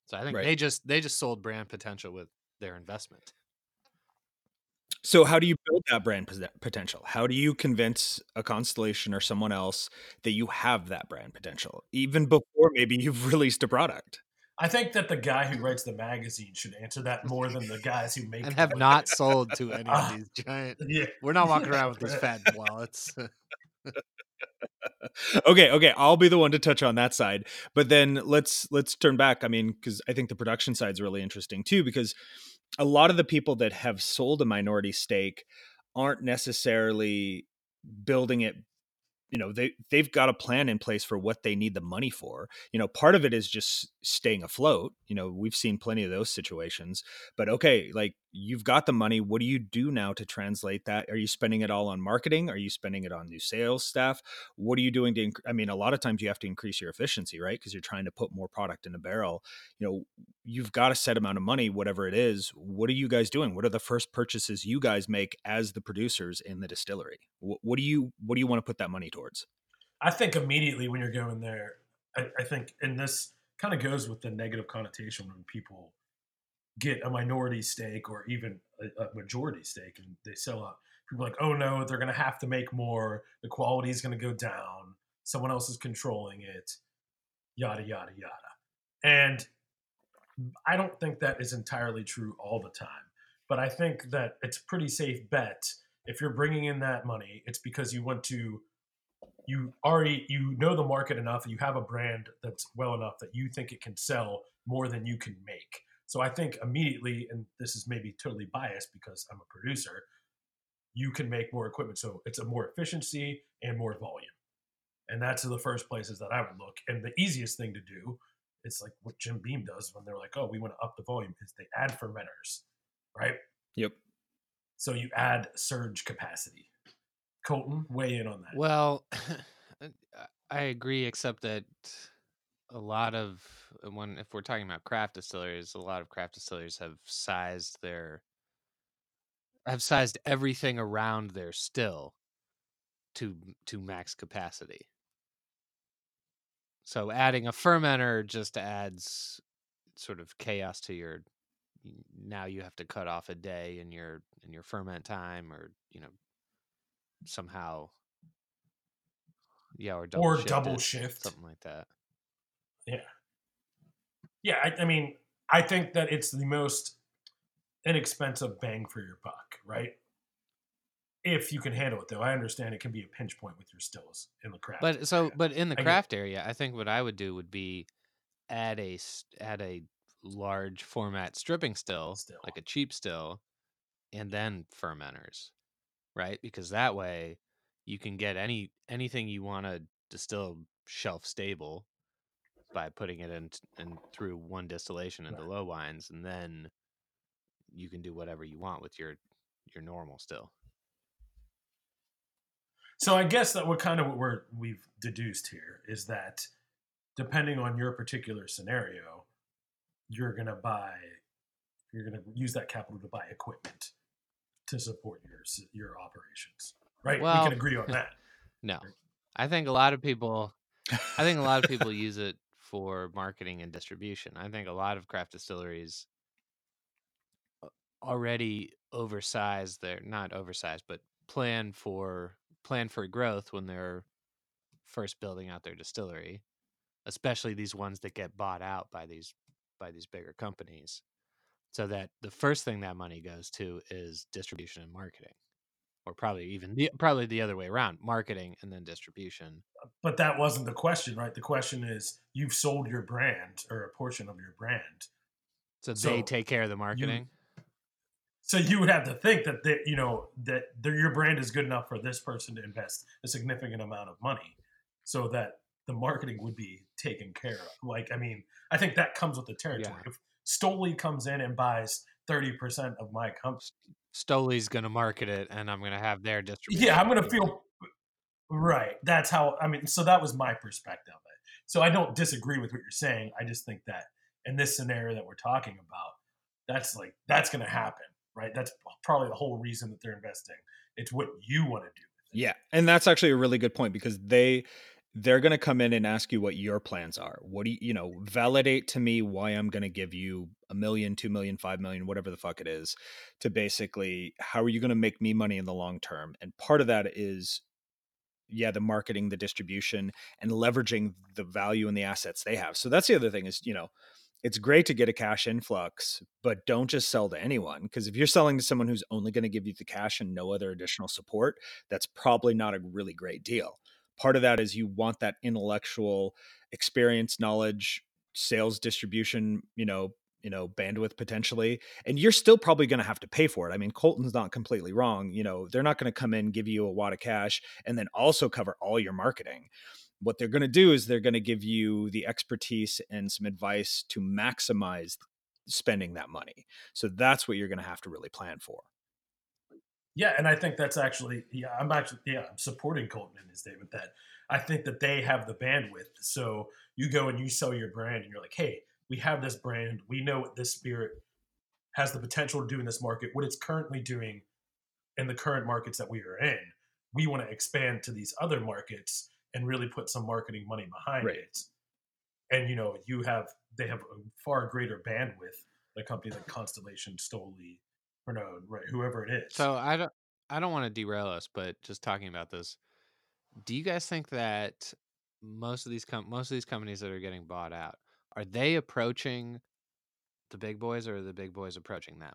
So I think Right. they just they just sold brand potential with their investment. So, how do you build that brand potential? How do you convince a constellation or someone else that you have that brand potential, even before maybe you've released a product? I think that the guy who writes the magazine should answer that more than the guys who make and have liquid. not sold to any of uh, these giant. Yeah, We're not walking around with these fat wallets. okay okay i'll be the one to touch on that side but then let's let's turn back i mean because i think the production side's really interesting too because a lot of the people that have sold a minority stake aren't necessarily building it you know they they've got a plan in place for what they need the money for. You know part of it is just staying afloat you know we've seen plenty of those situations but okay like you've got the money what do you do now to translate that? Are you spending it all on marketing? Are you spending it on new sales staff? What are you doing to inc- i mean a lot of times you have to increase your efficiency right? Because you're trying to put more product in a barrel. You know you've got a set amount of money whatever it is what are you guys doing? What are the first purchases you guys make as the producers in the distillery? What, what do you what do you want to put that money towards? I think immediately when you're going there, I, I think, and this kind of goes with the negative connotation when people get a minority stake or even a, a majority stake and they sell out. People are like, oh no, they're going to have to make more. The quality is going to go down. Someone else is controlling it. Yada yada yada. And I don't think that is entirely true all the time, but I think that it's a pretty safe bet if you're bringing in that money. It's because you want to you already you know the market enough you have a brand that's well enough that you think it can sell more than you can make so i think immediately and this is maybe totally biased because i'm a producer you can make more equipment so it's a more efficiency and more volume and that's the first places that I would look. And the easiest thing to do it's like what Jim Beam does when they're like, "Oh, we want to up the volume," is they add fermenters, right? Yep. So you add surge capacity. Colton, weigh in on that. Well, I agree, except that a lot of uh, when if we're talking about craft distilleries, a lot of craft distilleries have sized their have sized everything around their still to to max capacity. So adding a fermenter just adds sort of chaos to your now you have to cut off a day in your in your ferment time or you know somehow yeah or double or shift double it, shift. something like that Yeah. Yeah, I, I mean, I think that it's the most inexpensive bang for your buck, right? If you can handle it, though, I understand it can be a pinch point with your stills in the craft. but so area. but in the I craft area i think what i would do would be add a add a large format stripping still, Still. like a cheap still and then fermenters right because that way you can get any anything you want to distill shelf stable by putting it in, in through one distillation into Right. low wines and then you can do whatever you want with your your normal still So I guess that what kind of what we're we've deduced here is that depending on your particular scenario, you're gonna buy you're gonna use that capital to buy equipment to support your your operations. Right? we can agree on that. no i think a lot of people I think a lot of people use it for marketing and distribution. I think a lot of craft distilleries already oversize their not oversized, but plan for plan for growth when they're first building out their distillery, especially these ones that get bought out by these by these bigger companies. So that the first thing that money goes to is distribution and marketing. Or probably even the, probably the other way around, marketing and then distribution. Uh, but that wasn't the question, right? The question is you've sold your brand or a portion of your brand. So, So they take care of the marketing. So you would have to think that they, you know that your brand is good enough for this person to invest a significant amount of money, so that the marketing would be taken care of. Like, I mean, I think that comes with the territory. Yeah. If Stoli comes in and buys thirty percent of my company, Stoli's going to market it, and I'm going to have their distribution. yeah, I'm gonna feel right. That's how. I mean, so that was my perspective of it. So I don't disagree with what you're saying. I just think that in this scenario that we're talking about, that's like that's gonna happen, right? That's probably the whole reason that they're investing. It's what you want to do. Yeah, and that's actually a really good point because they they're going to come in and ask you what your plans are. What do you, you know, validate to me why I'm going to give you a million, two million, five million, whatever the fuck it is, to basically how are you going to make me money in the long term? And part of that is yeah, the marketing, the distribution, and leveraging the value and the assets they have. So that's the other thing is, you know, it's great to get a cash influx, but don't just sell to anyone. Because if you're selling to someone who's only going to give you the cash and no other additional support, that's probably not a really great deal. Part of that is you want that intellectual experience, knowledge, sales, distribution, you know, you know, bandwidth potentially, and you're still probably going to have to pay for it. I mean, Colton's not completely wrong. You know, they're not going to come in, give you a wad of cash, and then also cover all your marketing what they're going to do is they're going to give you the expertise and some advice to maximize spending that money. So that's what you're going to have to really plan for. Yeah, and I think that's actually yeah, I'm actually yeah, I'm supporting Colton in his statement that I think that they have the bandwidth. So you go and you sell your brand and you're like, hey, we have this brand. We know what this spirit has the potential to do in this market, what it's currently doing in the current markets that we are in. We want to expand to these other markets and really put some marketing money behind Right. it. And you know, you have they have a far greater bandwidth, the company like Constellation, Stoli, Right, whoever it is. So I don't I don't want to derail us, but just talking about this, do you guys think that most of these com- most of these companies that are getting bought out are they approaching the big boys or are the big boys approaching them?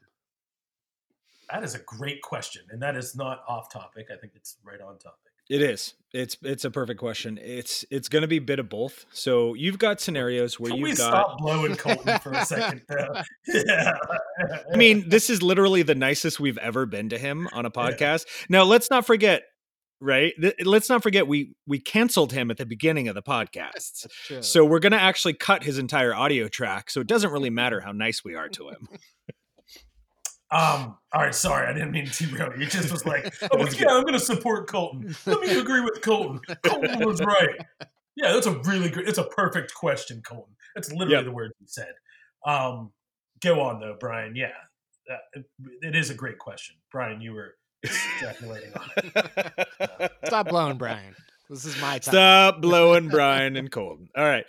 That is a great question, and that is not off topic. I think it's right on topic. It is. It's it's a perfect question. It's it's going to be a bit of both. So you've got scenarios where Can you've we got stop blowing Colton for a second? yeah. I mean, this is literally the nicest we've ever been to him on a podcast. Now, let's not forget right? Th- let's not forget we we canceled him at the beginning of the podcast. So we're going to actually cut his entire audio track. So it doesn't really matter how nice we are to him. Um, all right, sorry, I didn't mean to derail you. It just was like, oh, well, yeah, I'm going to support Colton. Let me agree with Colton. Colton was right. Yeah, that's a really good. It's a perfect question, Colton. That's literally Yep. the word you said. Um, go on though, Brian. Yeah, that, it, it is a great question, Brian. You were ejaculating on. it. Stop blowing, Brian. This is my time. Stop blowing Brian and Colton. All right.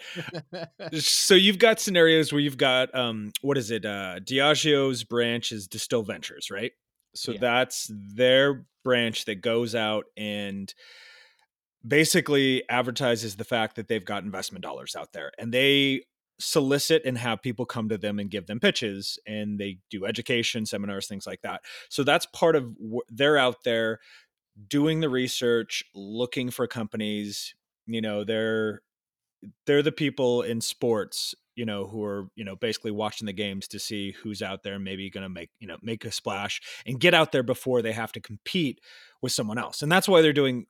So you've got scenarios where you've got um what is it? Uh Diageo's branch is Distill Ventures, right? So Yeah. that's their branch that goes out and basically advertises the fact that they've got investment dollars out there and they solicit and have people come to them and give them pitches and they do education seminars things like that so that's part of they're out there doing the research looking for companies you know they're they're the people in sports you know who are you know basically watching the games to see who's out there maybe going to make you know make a splash and get out there before they have to compete with someone else. And that's why they're doing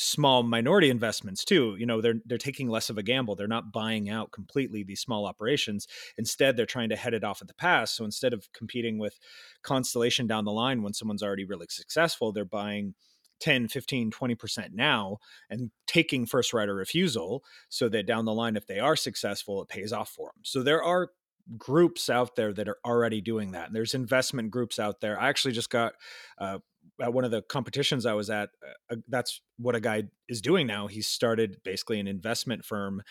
small minority investments too you know they're they're taking less of a gamble they're not buying out completely these small operations. Instead they're trying to head it off at the pass so instead of competing with constellation down the line when someone's already really successful they're buying 10 15 20% now and taking first right of refusal so that down the line if they are successful it pays off for them so there are groups out there that are already doing that and there's investment groups out there. I actually just got uh, at one of the competitions i was at uh, that's what a guy is doing now. He's started basically an investment firm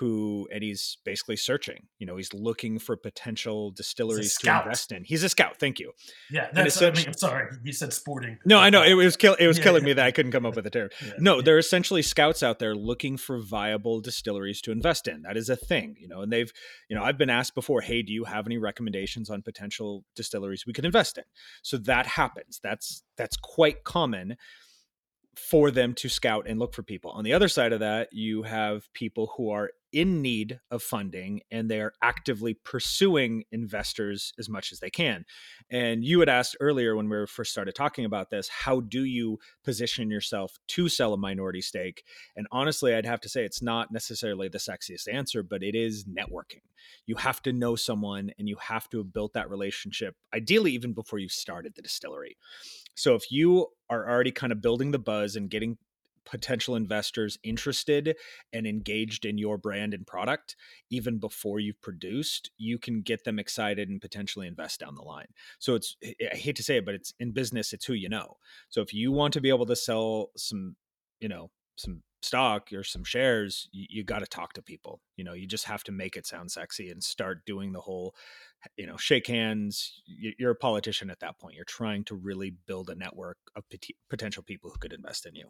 who and he's basically searching you know he's looking for potential distilleries to invest in he's a scout thank you Yeah, that's. I mean. I'm sorry, you said sporting. no i know it was kill it was Yeah, killing yeah. me that i couldn't come up with a term Yeah, no they're essentially scouts out there looking for viable distilleries to invest in that is a thing you know and they've you know i've been asked before hey do you have any recommendations on potential distilleries we could invest in so that happens that's that's quite common for them to scout and look for people. On the other side of that you have people who are in need of funding and they are actively pursuing investors as much as they can. And you had asked earlier when we were first started talking about this how do you position yourself to sell a minority stake? And honestly i'd have to say it's not necessarily the sexiest answer but it is networking. You have to know someone and you have to have built that relationship ideally even before you started the distillery so if you are already kind of building the buzz and getting potential investors interested and engaged in your brand and product even before you've produced you can get them excited and potentially invest down the line. So it's i hate to say it but it's in business it's who you know. So if you want to be able to sell some you know some stock or some shares you, you got to talk to people you know you just have to make it sound sexy and start doing the whole you know shake hands You- you're a politician at that point you're trying to really build a network of pot- potential people who could invest in you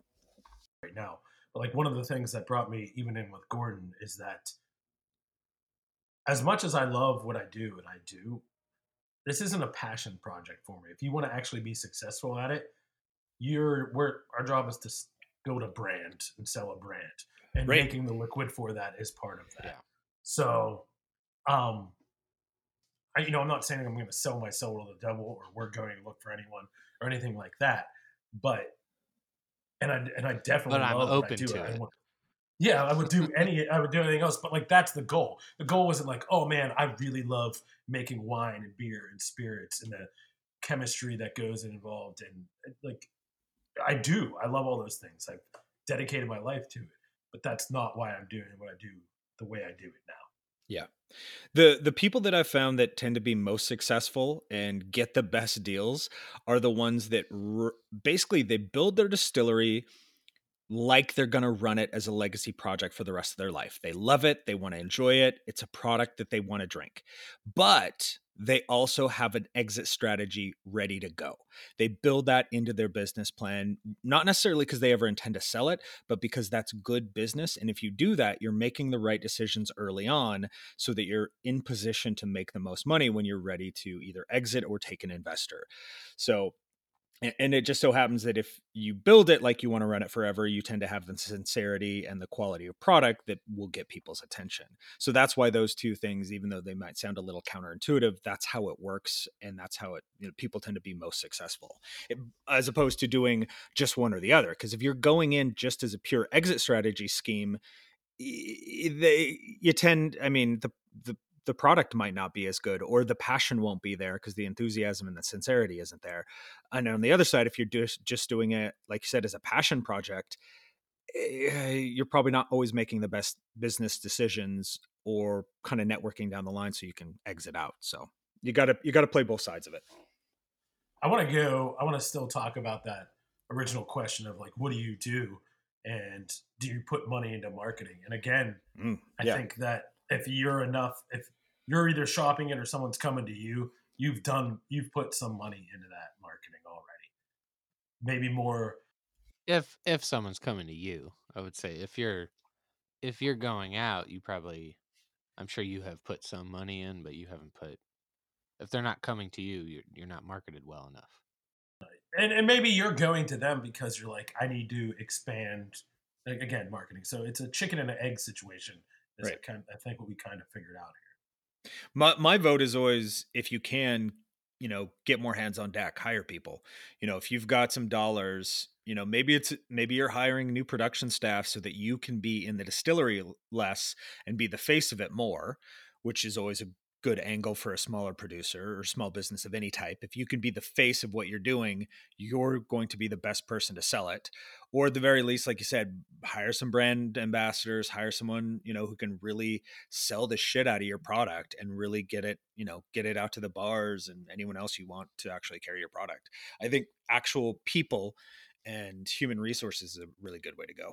right now. But like one of the things that brought me even in with Gordon is that as much as I love what I do and I do, this isn't a passion project for me. If you want to actually be successful at it, you're we're our job is to build a brand and sell a brand, and Right. making the liquid for that is part of that. Yeah. So, um, I, you know, I'm not saying I'm going to sell my soul to the devil or we're going to look for anyone or anything like that, but and I and I definitely But I'm love what I do. to I it. want- yeah, I would do any, I would do anything else, but like that's the goal. The goal wasn't like, oh man, I really love making wine and beer and spirits and the chemistry that goes involved and like I do. I love all those things. I've dedicated my life to it, but that's not why I'm doing what I do the way I do it now. Yeah. The the people that I've found that tend to be most successful and get the best deals are the ones that r- basically they build their distillery like they're going to run it as a legacy project for the rest of their life. They love it, they want to enjoy it, it's a product that they want to drink. But they also have an exit strategy ready to go. They build that into their business plan, not necessarily because they ever intend to sell it, but because that's good business. And if you do that, you're making the right decisions early on so that you're in position to make the most money when you're ready to either exit or take an investor. So and it just so happens that if you build it like you want to run it forever you tend to have the sincerity and the quality of product that will get people's attention. So that's why those two things even though they might sound a little counterintuitive that's how it works and that's how it you know people tend to be most successful it, as opposed to doing just one or the other. Because if you're going in just as a pure exit strategy scheme they you tend i mean the the the product might not be as good or the passion won't be there because the enthusiasm and the sincerity isn't there. And on the other side if you're just just doing it like you said as a passion project eh, you're probably not always making the best business decisions or kind of networking down the line so you can exit out. So you got to you got to play both sides of it. I want to go i want to still talk about that original question of like what do you do? And do you put money into marketing? And again mm, yeah. i think that if you're enough if you're either shopping it or someone's coming to you you've done you've put some money into that marketing already. Maybe more if if someone's coming to you i would say if you're if you're going out you probably i'm sure you have put some money in but you haven't put if they're not coming to you you're, you're not marketed well enough. And, and maybe you're going to them because you're like i need to expand again marketing. So it's a chicken and an egg situation is right. kind of, i think what we kind of figured out here my my vote is always if you can, you know, get more hands on deck, hire people. You know, if you've got some dollars, you know, maybe it's maybe you're hiring new production staff so that you can be in the distillery less and be the face of it more, which is always a good angle for a smaller producer or small business of any type. If you can be the face of what you're doing, you're going to be the best person to sell it. Or at the very least, like you said, hire some brand ambassadors, hire someone, you know, who can really sell the shit out of your product and really get it, you know, get it out to the bars and anyone else you want to actually carry your product. I think actual people and human resources is a really good way to go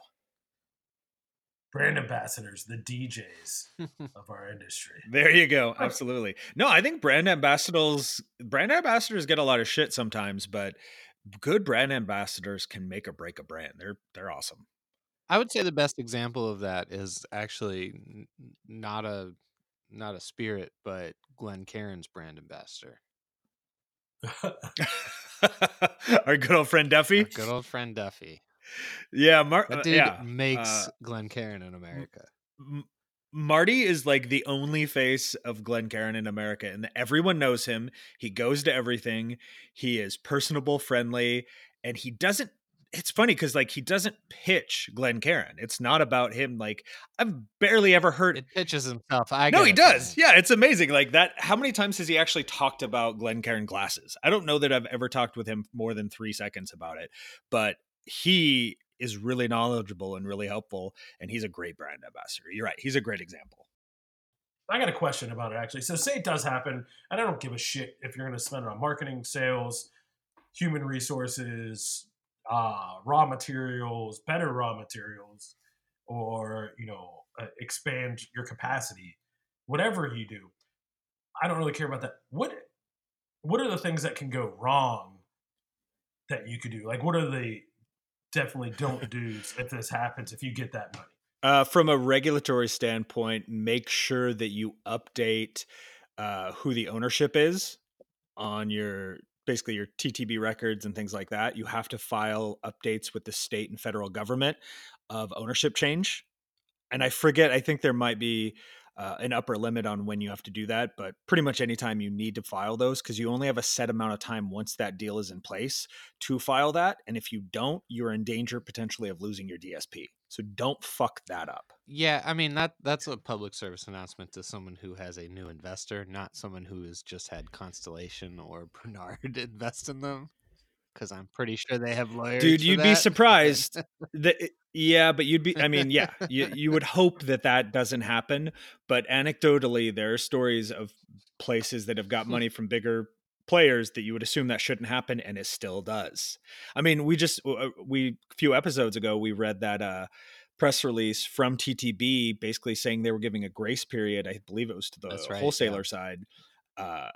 brand ambassadors, the DJs of our industry. There you go. Absolutely. No, I think brand ambassadors brand ambassadors get a lot of shit sometimes, but good brand ambassadors can make or break a brand. They're they're awesome. I would say the best example of that is actually not a not a spirit, but Glencairn's brand ambassador. Our good old friend Duffy. Our good old friend Duffy. Yeah, Mar- that uh, dude yeah. makes uh, Glencairn in America. M- Marty is like the only face of Glencairn in America, and everyone knows him. He goes to everything. He is personable, friendly, and he doesn't. It's funny because like he doesn't pitch Glencairn. It's not about him. Like I've barely ever heard it pitches himself. I no, he does. Yeah, it's amazing. Like that. How many times has he actually talked about Glencairn glasses? I don't know that I've ever talked with him more than three seconds about it, but he is really knowledgeable and really helpful and he's a great brand ambassador. You're right he's a great example. I got a question about it actually. So say it does happen and i don't give a shit if you're going to spend it on marketing sales human resources uh, raw materials better raw materials or you know uh, expand your capacity whatever you do i don't really care about that. What what are the things that can go wrong that you could do? Like what are the definitely don't do if this happens if you get that money? Uh, from a regulatory standpoint, make sure that you update uh, who the ownership is on your basically your TTB records and things like that. You have to file updates with the state and federal government of ownership change. And I forget, I think there might be uh, an upper limit on when you have to do that, but pretty much anytime you need to file those because you only have a set amount of time once that deal is in place to file that. And if you don't, you're in danger potentially of losing your DSP. So don't fuck that up. Yeah, I mean that that's a public service announcement to someone who has a new investor, not someone who has just had Constellation or Pernod invest in them because I'm pretty sure they have lawyers. Dude, you'd that. be surprised. that, yeah, but you'd be. I mean, yeah, you you would hope that that doesn't happen. But anecdotally, there are stories of places that have got money from bigger players that you would assume that shouldn't happen, and it still does. I mean, we just uh, we a few episodes ago we read that. uh press release from TTB basically saying they were giving a grace period. I believe it was to the right, wholesaler yeah. side, uh,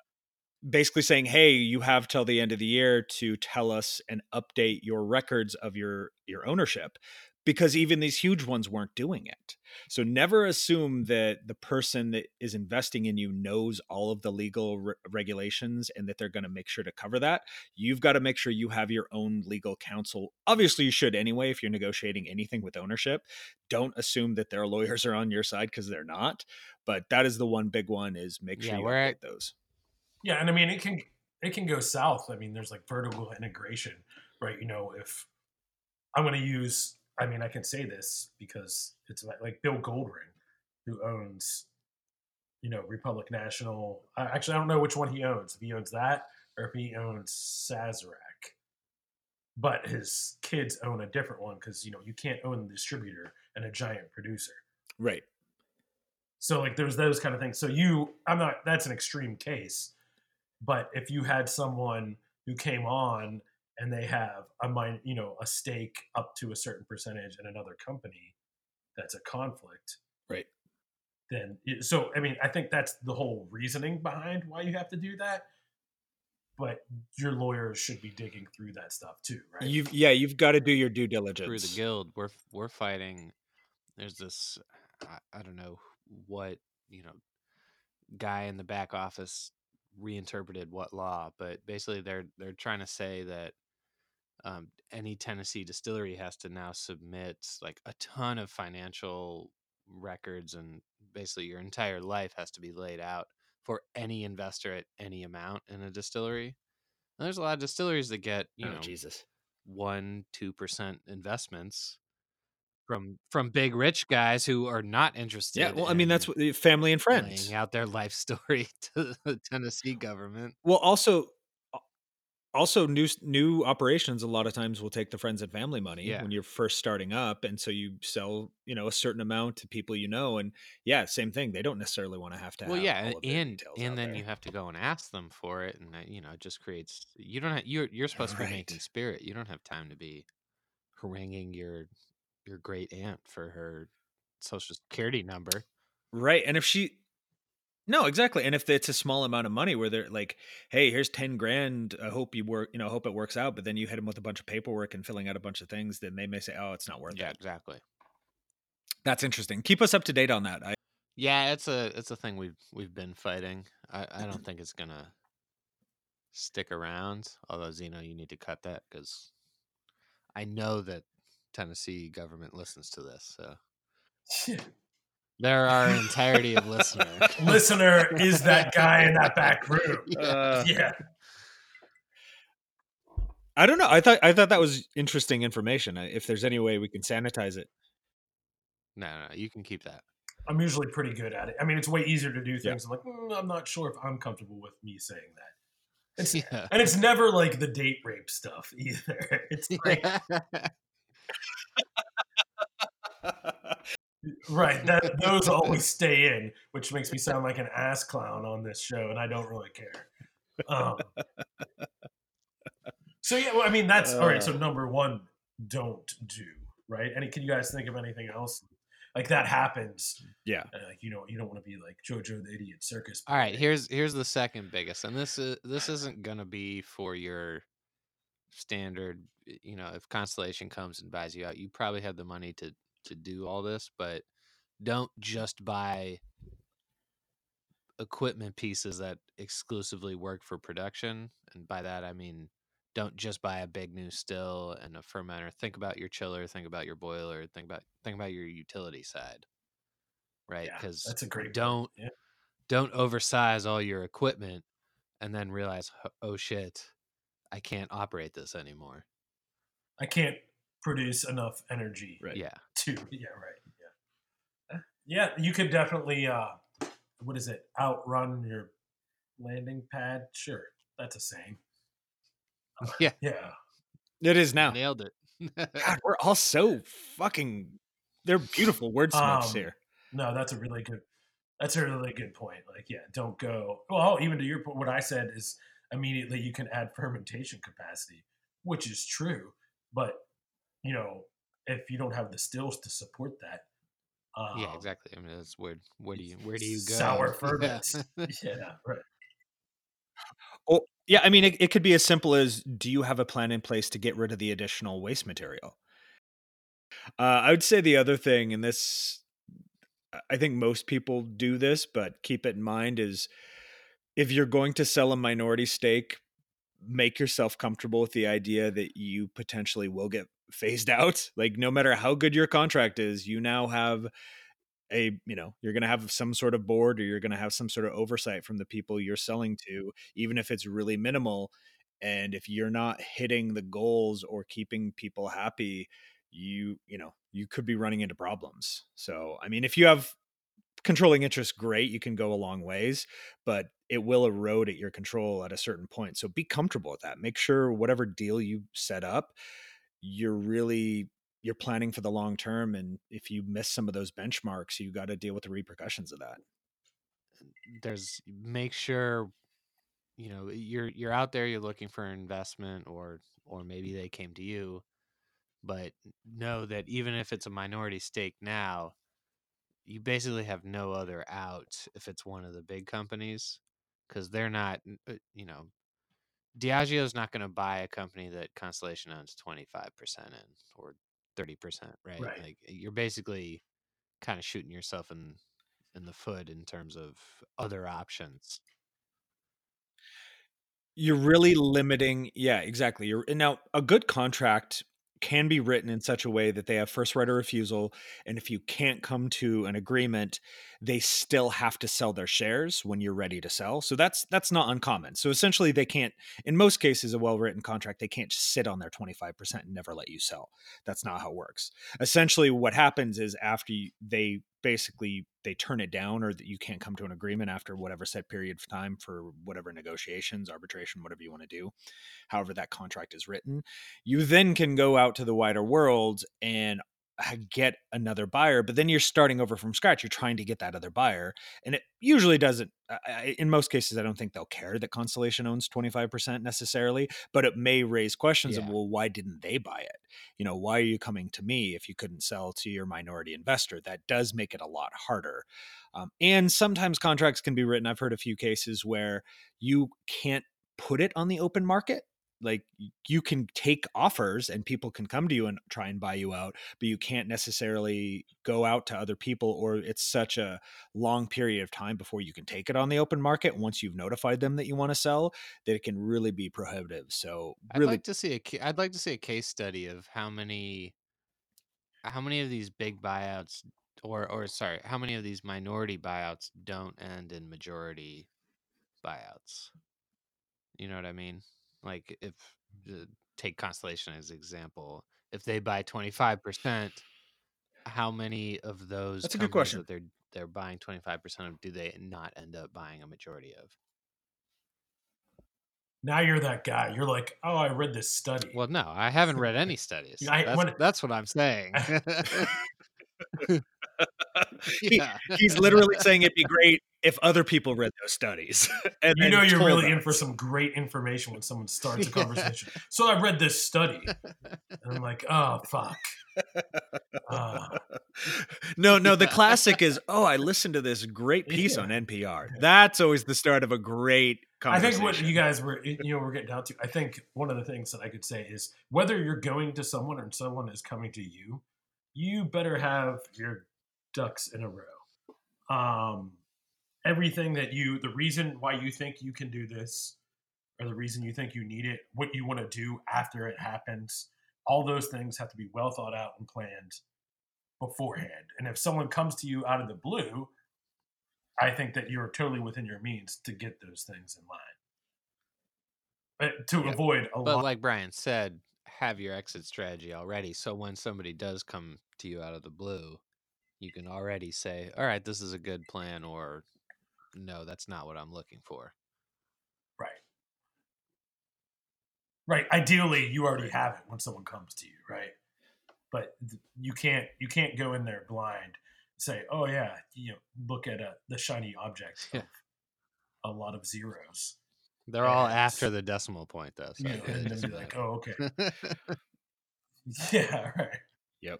basically saying, "Hey, you have till the end of the year to tell us and update your records of your your ownership." because even these huge ones weren't doing it. So never assume that the person that is investing in you knows all of the legal re- regulations and that they're going to make sure to cover that. You've got to make sure you have your own legal counsel. Obviously, you should anyway if you're negotiating anything with ownership. Don't assume that their lawyers are on your side because they're not. But that is the one big one is make sure Yeah, you update at- those. Yeah, and I mean it can it can go south. I mean, there's like vertical integration, right? You know, if I'm going to use, I mean, I can say this because it's like, like Bill Goldring, who owns, you know, Republic National. I, actually, I don't know which one he owns. If he owns that or if he owns Sazerac, but his kids own a different one because you know you can't own the distributor and a giant producer. Right. So like there's those kind of things. So you I'm not that's an extreme case. But if you had someone who came on and they have a mine, you know, a stake up to a certain percentage in another company that's a conflict, Right. then so I mean, I think that's the whole reasoning behind why you have to do that. But your lawyers should be digging through that stuff too, right? You've yeah, you've got to do your due diligence. through the guild we're we're fighting there's this I, I don't know what you know guy in the back office reinterpreted what law but basically they're they're trying to say that um, any tennessee distillery has to now submit like a ton of financial records and basically your entire life has to be laid out for any investor at any amount in a distillery and there's a lot of distilleries that get you oh, know Jesus. one two percent investments from from big rich guys who are not interested. Yeah, well, I mean that's what family and friends. laying out their life story to the Tennessee government. Well, also, also new new operations a lot of times will take the friends and family money Yeah. when you're first starting up, and so you sell you know a certain amount to people you know, and yeah, same thing. They don't necessarily want to have to. Well, have yeah, all and of their and, and then there. you have to go and ask them for it, and that, you know it just creates you don't have you're you're supposed to be making spirit. You don't have time to be haranguing your your great aunt for her social security number. right, and if she. No, exactly. And if it's a small amount of money where they're like, "Hey, here's ten grand. I hope you work. You know, I hope it works out." But then you hit them with a bunch of paperwork and filling out a bunch of things, then they may say, "Oh, it's not worth Yeah, it." exactly. That's interesting. Keep us up to date on that. I, Yeah, it's a it's a thing we've we've been fighting. I, I don't think it's gonna stick around. Although Zeno, you need to cut that because I know that Tennessee government listens to this. So they're our entirety of listener. Listener is that guy in that back room. Yeah. uh, Yeah. I don't know. I thought I thought that was interesting information. If there's any way we can sanitize it, No, no, you can keep that. I'm usually pretty good at it. I mean, it's way easier to do Yeah. things. I'm like, "Mm, I'm not sure if I'm comfortable with me saying that. It's, Yeah. and it's never like the date rape stuff either. It's like, right, that those always stay in, which makes me sound like an ass clown on this show, and I don't really care. Um, so yeah, well, I mean, that's all right. So Uh. number one, don't do right. Any can you guys think of anything else like that happens? yeah. and, like you know, you don't want to be like JoJo the Idiot Circus. All right, here's here's the second biggest, and this is this isn't gonna be for your standard. You know, if Constellation comes and buys you out, you probably have the money to to do all this, but don't just buy equipment pieces that exclusively work for production. And by that I mean don't just buy a big new still and a fermenter. Think about your chiller, think about your boiler, think about think about your utility side. Right? Yeah, Because that's a great don't Yeah. don't oversize all your equipment and then realize oh shit i can't operate this anymore I can't produce enough energy Right. yeah to yeah right yeah yeah you could definitely uh what is it outrun your landing pad sure that's a saying Yeah. yeah It is now. nailed it God, we're all so fucking. They're beautiful wordsmiths Um, here. no that's a really good that's a really good point like yeah don't go well even to your point what i said is immediately you can add fermentation capacity which is true but you know if you don't have the stills to support that um, yeah exactly i mean that's where where do you where do you go sour Yeah. ferments yeah right Oh, yeah. I mean, it, it could be as simple as: Do you have a plan in place to get rid of the additional waste material? Uh, I would say the other thing, and this, I think most people do this, but keep it in mind is if you're going to sell a minority stake, make yourself comfortable with the idea that you potentially will get phased out. Like, no matter how good your contract is, you now have a you know you're going to have some sort of board or you're going to have some sort of oversight from the people you're selling to even if it's really minimal and if you're not hitting the goals or keeping people happy you you know you could be running into problems so i mean if you have controlling interest great you can go a long ways but it will erode at your control at a certain point so be comfortable with that make sure whatever deal you set up you're really you're planning for the long term and if you miss some of those benchmarks you got to deal with the repercussions of that. There's make sure you know you're you're out there you're looking for an investment or or maybe they came to you but know that even if it's a minority stake now you basically have no other out if it's one of the big companies because they're not uh, you know Diageo's not going to buy a company that Constellation owns 25% in or 30%, right? Right. Like you're basically kind of shooting yourself in in the foot in terms of other options. you're really limiting yeah exactly you're now a good contract can be written in such a way that they have first right of refusal and if you can't come to an agreement they still have to sell their shares when you're ready to sell. So that's that's not uncommon. So essentially they can't in most cases a well written contract they can't just sit on their 25% and never let you sell. That's not how it works. Essentially what happens is after they basically they turn it down or that you can't come to an agreement after whatever set period of time for whatever negotiations arbitration whatever you want to do however that contract is written. You then can go out to the wider world and get another buyer but then you're starting over from scratch you're trying to get that other buyer and it usually doesn't I- in most cases i don't think they'll care that constellation owns 25% necessarily but it may raise questions of well why didn't they buy it? You know why are you coming to me if you couldn't sell to your minority investor? That does make it a lot harder um, and sometimes contracts can be written. I've heard a few cases where you can't put it on the open market like you can take offers and people can come to you and try and buy you out but you can't necessarily go out to other people or it's such a long period of time before you can take it on the open market once you've notified them that you want to sell that it can really be prohibitive so I'd like to see a I'd like to see a case study of how many how many of these big buyouts or or sorry, how many of these minority buyouts don't end in majority buyouts. You know what I mean? Like if uh, take Constellation as example, if they buy 25%, how many of those That's a good question. that they're they're buying 25% of do they not end up buying a majority of? Now you're that guy. You're like, oh, I read this study. Well, no, I haven't read any studies. I- that's, when- that's what I'm saying. He- he's literally saying it'd be great if other people read those studies and you know you're told really in for some great information when someone starts a Yeah. conversation. So I read this study, and I'm like, oh fuck. Ah. no, no, the classic is, oh, I listened to this great piece Yeah. on NPR. That's always the start of a great conversation. I think what you guys were, you know, we're getting down to. I think one of the things that I could say is whether you're going to someone or someone is coming to you, you better have your ducks in a row. Um, everything that you, the reason why you think you can do this, or the reason you think you need it, what you want to do after it happens, all those things have to be well thought out and planned beforehand. And if someone comes to you out of the blue, I think that you're totally within your means to get those things in line. Uh, to Yeah, avoid a But lot. like Brian said, have your exit strategy already. So when somebody does come to you out of the blue, you can already say, all right, this is a good plan, or no, that's not what I'm looking for. Right. Right. Ideally, you already have it when someone comes to you, right? But you can't you can't go in there blind. Say, oh yeah, you know, look at uh, the shiny object Yeah. a lot of zeros. They're all after the decimal point, though. So yeah, and then just be be like, like- oh okay, yeah, right. Yep.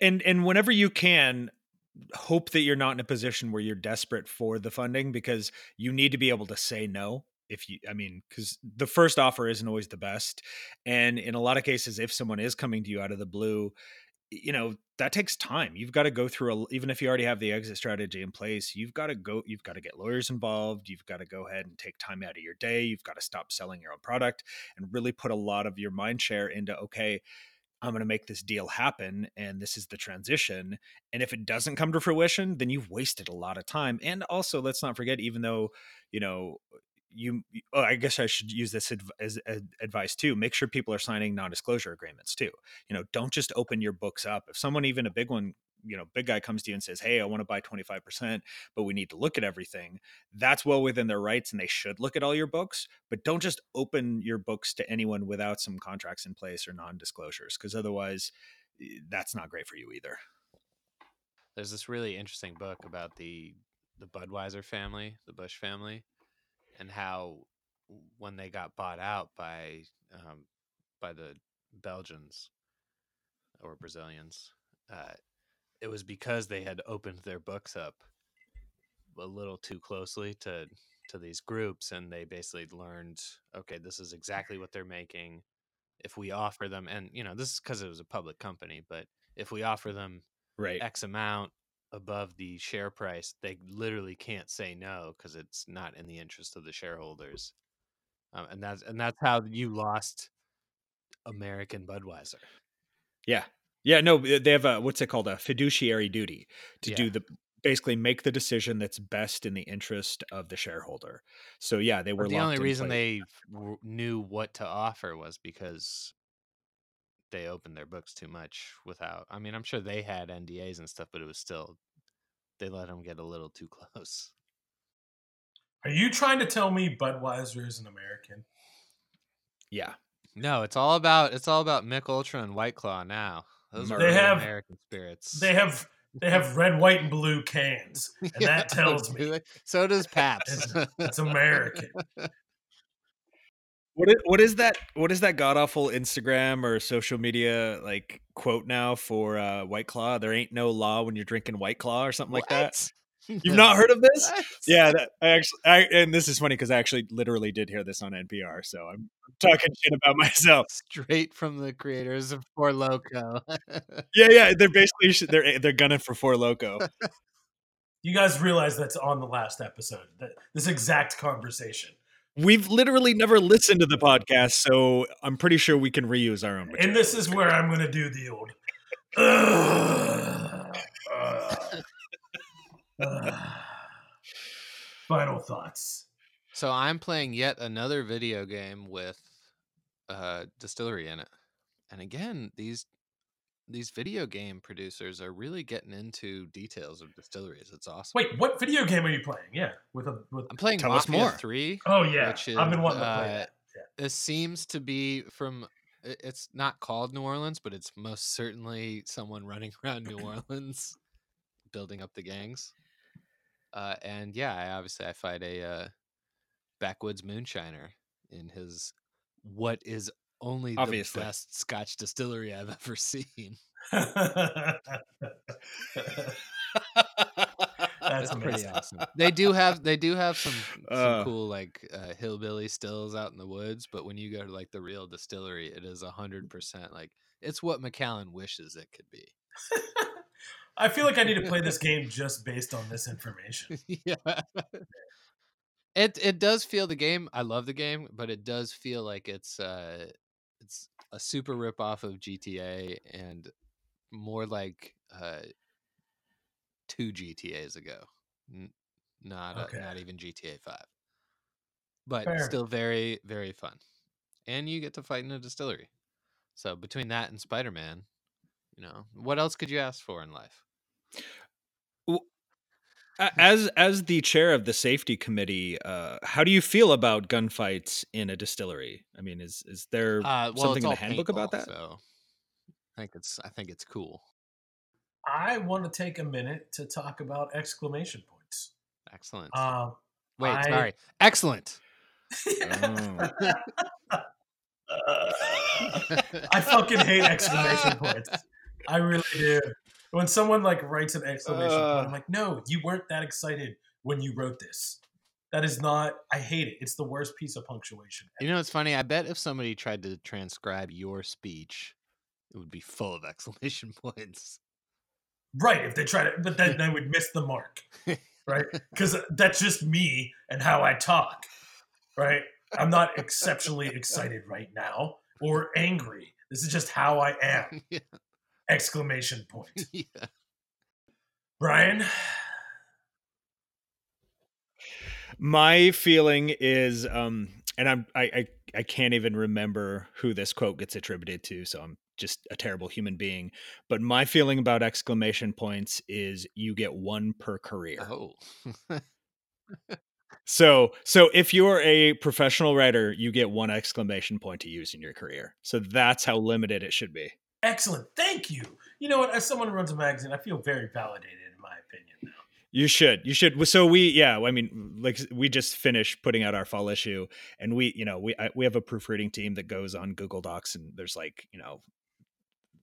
And and whenever you can hope that you're not in a position where you're desperate for the funding because you need to be able to say no if you I mean cuz the first offer isn't always the best and in a lot of cases if someone is coming to you out of the blue you know that takes time. You've got to go through a, even if you already have the exit strategy in place you've got to go you've got to get lawyers involved you've got to go ahead and take time out of your day you've got to stop selling your own product and really put a lot of your mind share into okay i'm going to make this deal happen and this is the transition and if it doesn't come to fruition then you've wasted a lot of time and also let's not forget even though you know you oh, i guess i should use this adv- as, as advice too make sure people are signing non-disclosure agreements too. You know don't just open your books up. If someone even a big one you know big guy comes to you and says hey i want to buy 25% but we need to look at everything that's well within their rights and they should look at all your books but don't just open your books to anyone without some contracts in place or non-disclosures because otherwise eh, that's not great for you either. There's this really interesting book about the the Budweiser family, the Busch family, and how when they got bought out by um, by the Belgians or Brazilians, uh, it was because they had opened their books up a little too closely to to these groups, and they basically learned, okay, this is exactly what they're making. If we offer them, and you know, this is because it was a public company, but if we offer them right X amount above the share price, they literally can't say no because it's not in the interest of the shareholders. Um, and that's and that's how you lost American Budweiser. Yeah. Yeah, no, they have a what's it called? A fiduciary duty to Yeah. do the basically make the decision that's best in the interest of the shareholder. So yeah, they were But the only reason place. they knew what to offer was because they opened their books too much without. I mean, I'm sure they had NDAs and stuff, but it was still they let them get a little too close. Are you trying to tell me Budweiser is an American? Yeah. No, it's all about it's all about Mich Ultra and White Claw now. Those are They have- American spirits. They have they have red, white, and blue cans, and Yeah, that tells me they? So does Pabst. it's American. What is, what is that what is that god awful Instagram or social media like quote now for uh White Claw? There ain't no law when you're drinking White Claw or something like that. What? You've not heard of this? What? Yeah, that, I actually, I, and this is funny because I actually literally did hear this on NPR, so I'm talking shit about myself. Straight from the creators of Four Loco. Yeah, yeah, they're basically they're they're gunning for Four Loco. You guys realize that's on the last episode. That this exact conversation. We've literally never listened to the podcast, so I'm pretty sure we can reuse our own. Material. And this is where I'm going to do the old. "Ugh, ugh, ugh." Final thoughts. so I'm playing yet another video game with uh distillery in it. And again, these these video game producers are really getting into details of distilleries. It's awesome. Wait, what video game are you playing? Yeah, with a with. I'm playing Tell Mafia more. 3. Oh yeah, which I've been wanting to play uh, that. Yeah. This seems to be from it's not called New Orleans, but it's most certainly someone running around New Orleans building up the gangs. Uh, and yeah, I obviously I fight a uh, backwoods moonshiner in his what is only Obviously. the best Scotch distillery I've ever seen. That's pretty awesome. They do have they do have some, some Uh. cool like uh, hillbilly stills out in the woods, but when you go to like the real distillery, it is a hundred percent like it's what Macallan wishes it could be. I feel like I need to play this game just based on this information. yeah. It it does feel the game. I love the game, but it does feel like it's uh it's a super rip off of GTA and more like uh two GTAs ago. N- not Okay. uh, not even GTA 5. But Fair. still very very fun. And you get to fight in a distillery. So between that and Spider-Man, you know, what else could you ask for in life? A- as as the chair of the safety committee, uh, how do you feel about gunfights in a distillery? I mean, is is there Uh, well, something in the handbook about that? So I think it's I think it's cool. I want to take a minute to talk about exclamation points. Excellent. Um, Wait, I- sorry. Excellent. Oh. I fucking hate exclamation points. I really do. When someone like writes an exclamation point, Uh. I'm like, no, you weren't that excited when you wrote this. That is not. I hate it. It's the worst piece of punctuation. You know, it's funny. I bet if somebody tried to transcribe your speech it would be full of exclamation points. Right. If they tried to, but then they would miss the mark. Right. Because that's just me and how I talk. Right. I'm not exceptionally excited right now or angry. This is just how I am. yeah. Exclamation point. yeah. Brian, My feeling is, um, and I'm I, I I can't even remember who this quote gets attributed to, so I'm just a terrible human being. But my feeling about exclamation points is you get one per career. Oh. So so if you're a professional writer, you get one exclamation point to use in your career. So that's how limited it should be. Excellent. Thank you. You know what? As someone who runs a magazine, I feel very validated in my opinion now. You should. You should. So we, yeah. I mean, like we just finished putting out our fall issue, and we, you know, we I, we have a proofreading team that goes on Google Docs, and there's like, you know,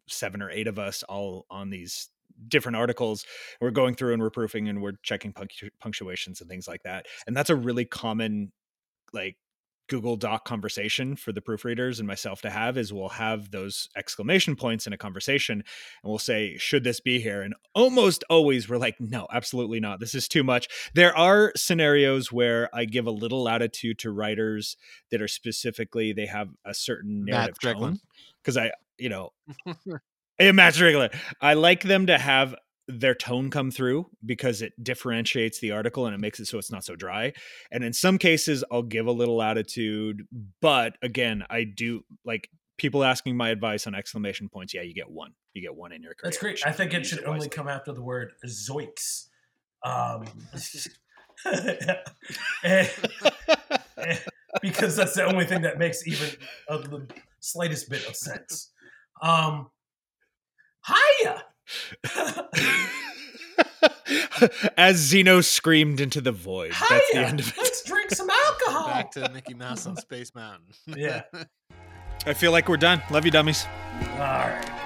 seven or eight of us all on these different articles. We're going through and we're proofing, and we're checking punctu- punctuations and things like that. And that's a really common, like. Google Doc conversation for the proofreaders and myself to have is we'll have those exclamation points in a conversation and we'll say, should this be here? And almost always we're like, no, absolutely not. This is too much. There are scenarios where I give a little latitude to writers that are specifically, they have a certain narrative tone. Because I, you know, hey, Matt Strickland, I like them to have their tone come through because it differentiates the article and it makes it so it's not so dry. And in some cases, I'll give a little attitude, but again, I do like people asking my advice on exclamation points. Yeah, you get one. You get one in your career. That's great. I think it should only come after the word zoinks. Um, because that's the only thing that makes even a, the slightest bit of sense. Um, hiya. As Zeno screamed into the void. That's the end of it. Let's drink some alcohol. Back to Mickey Mouse on Space Mountain. Yeah. I feel like we're done. Love you, dummies. All right.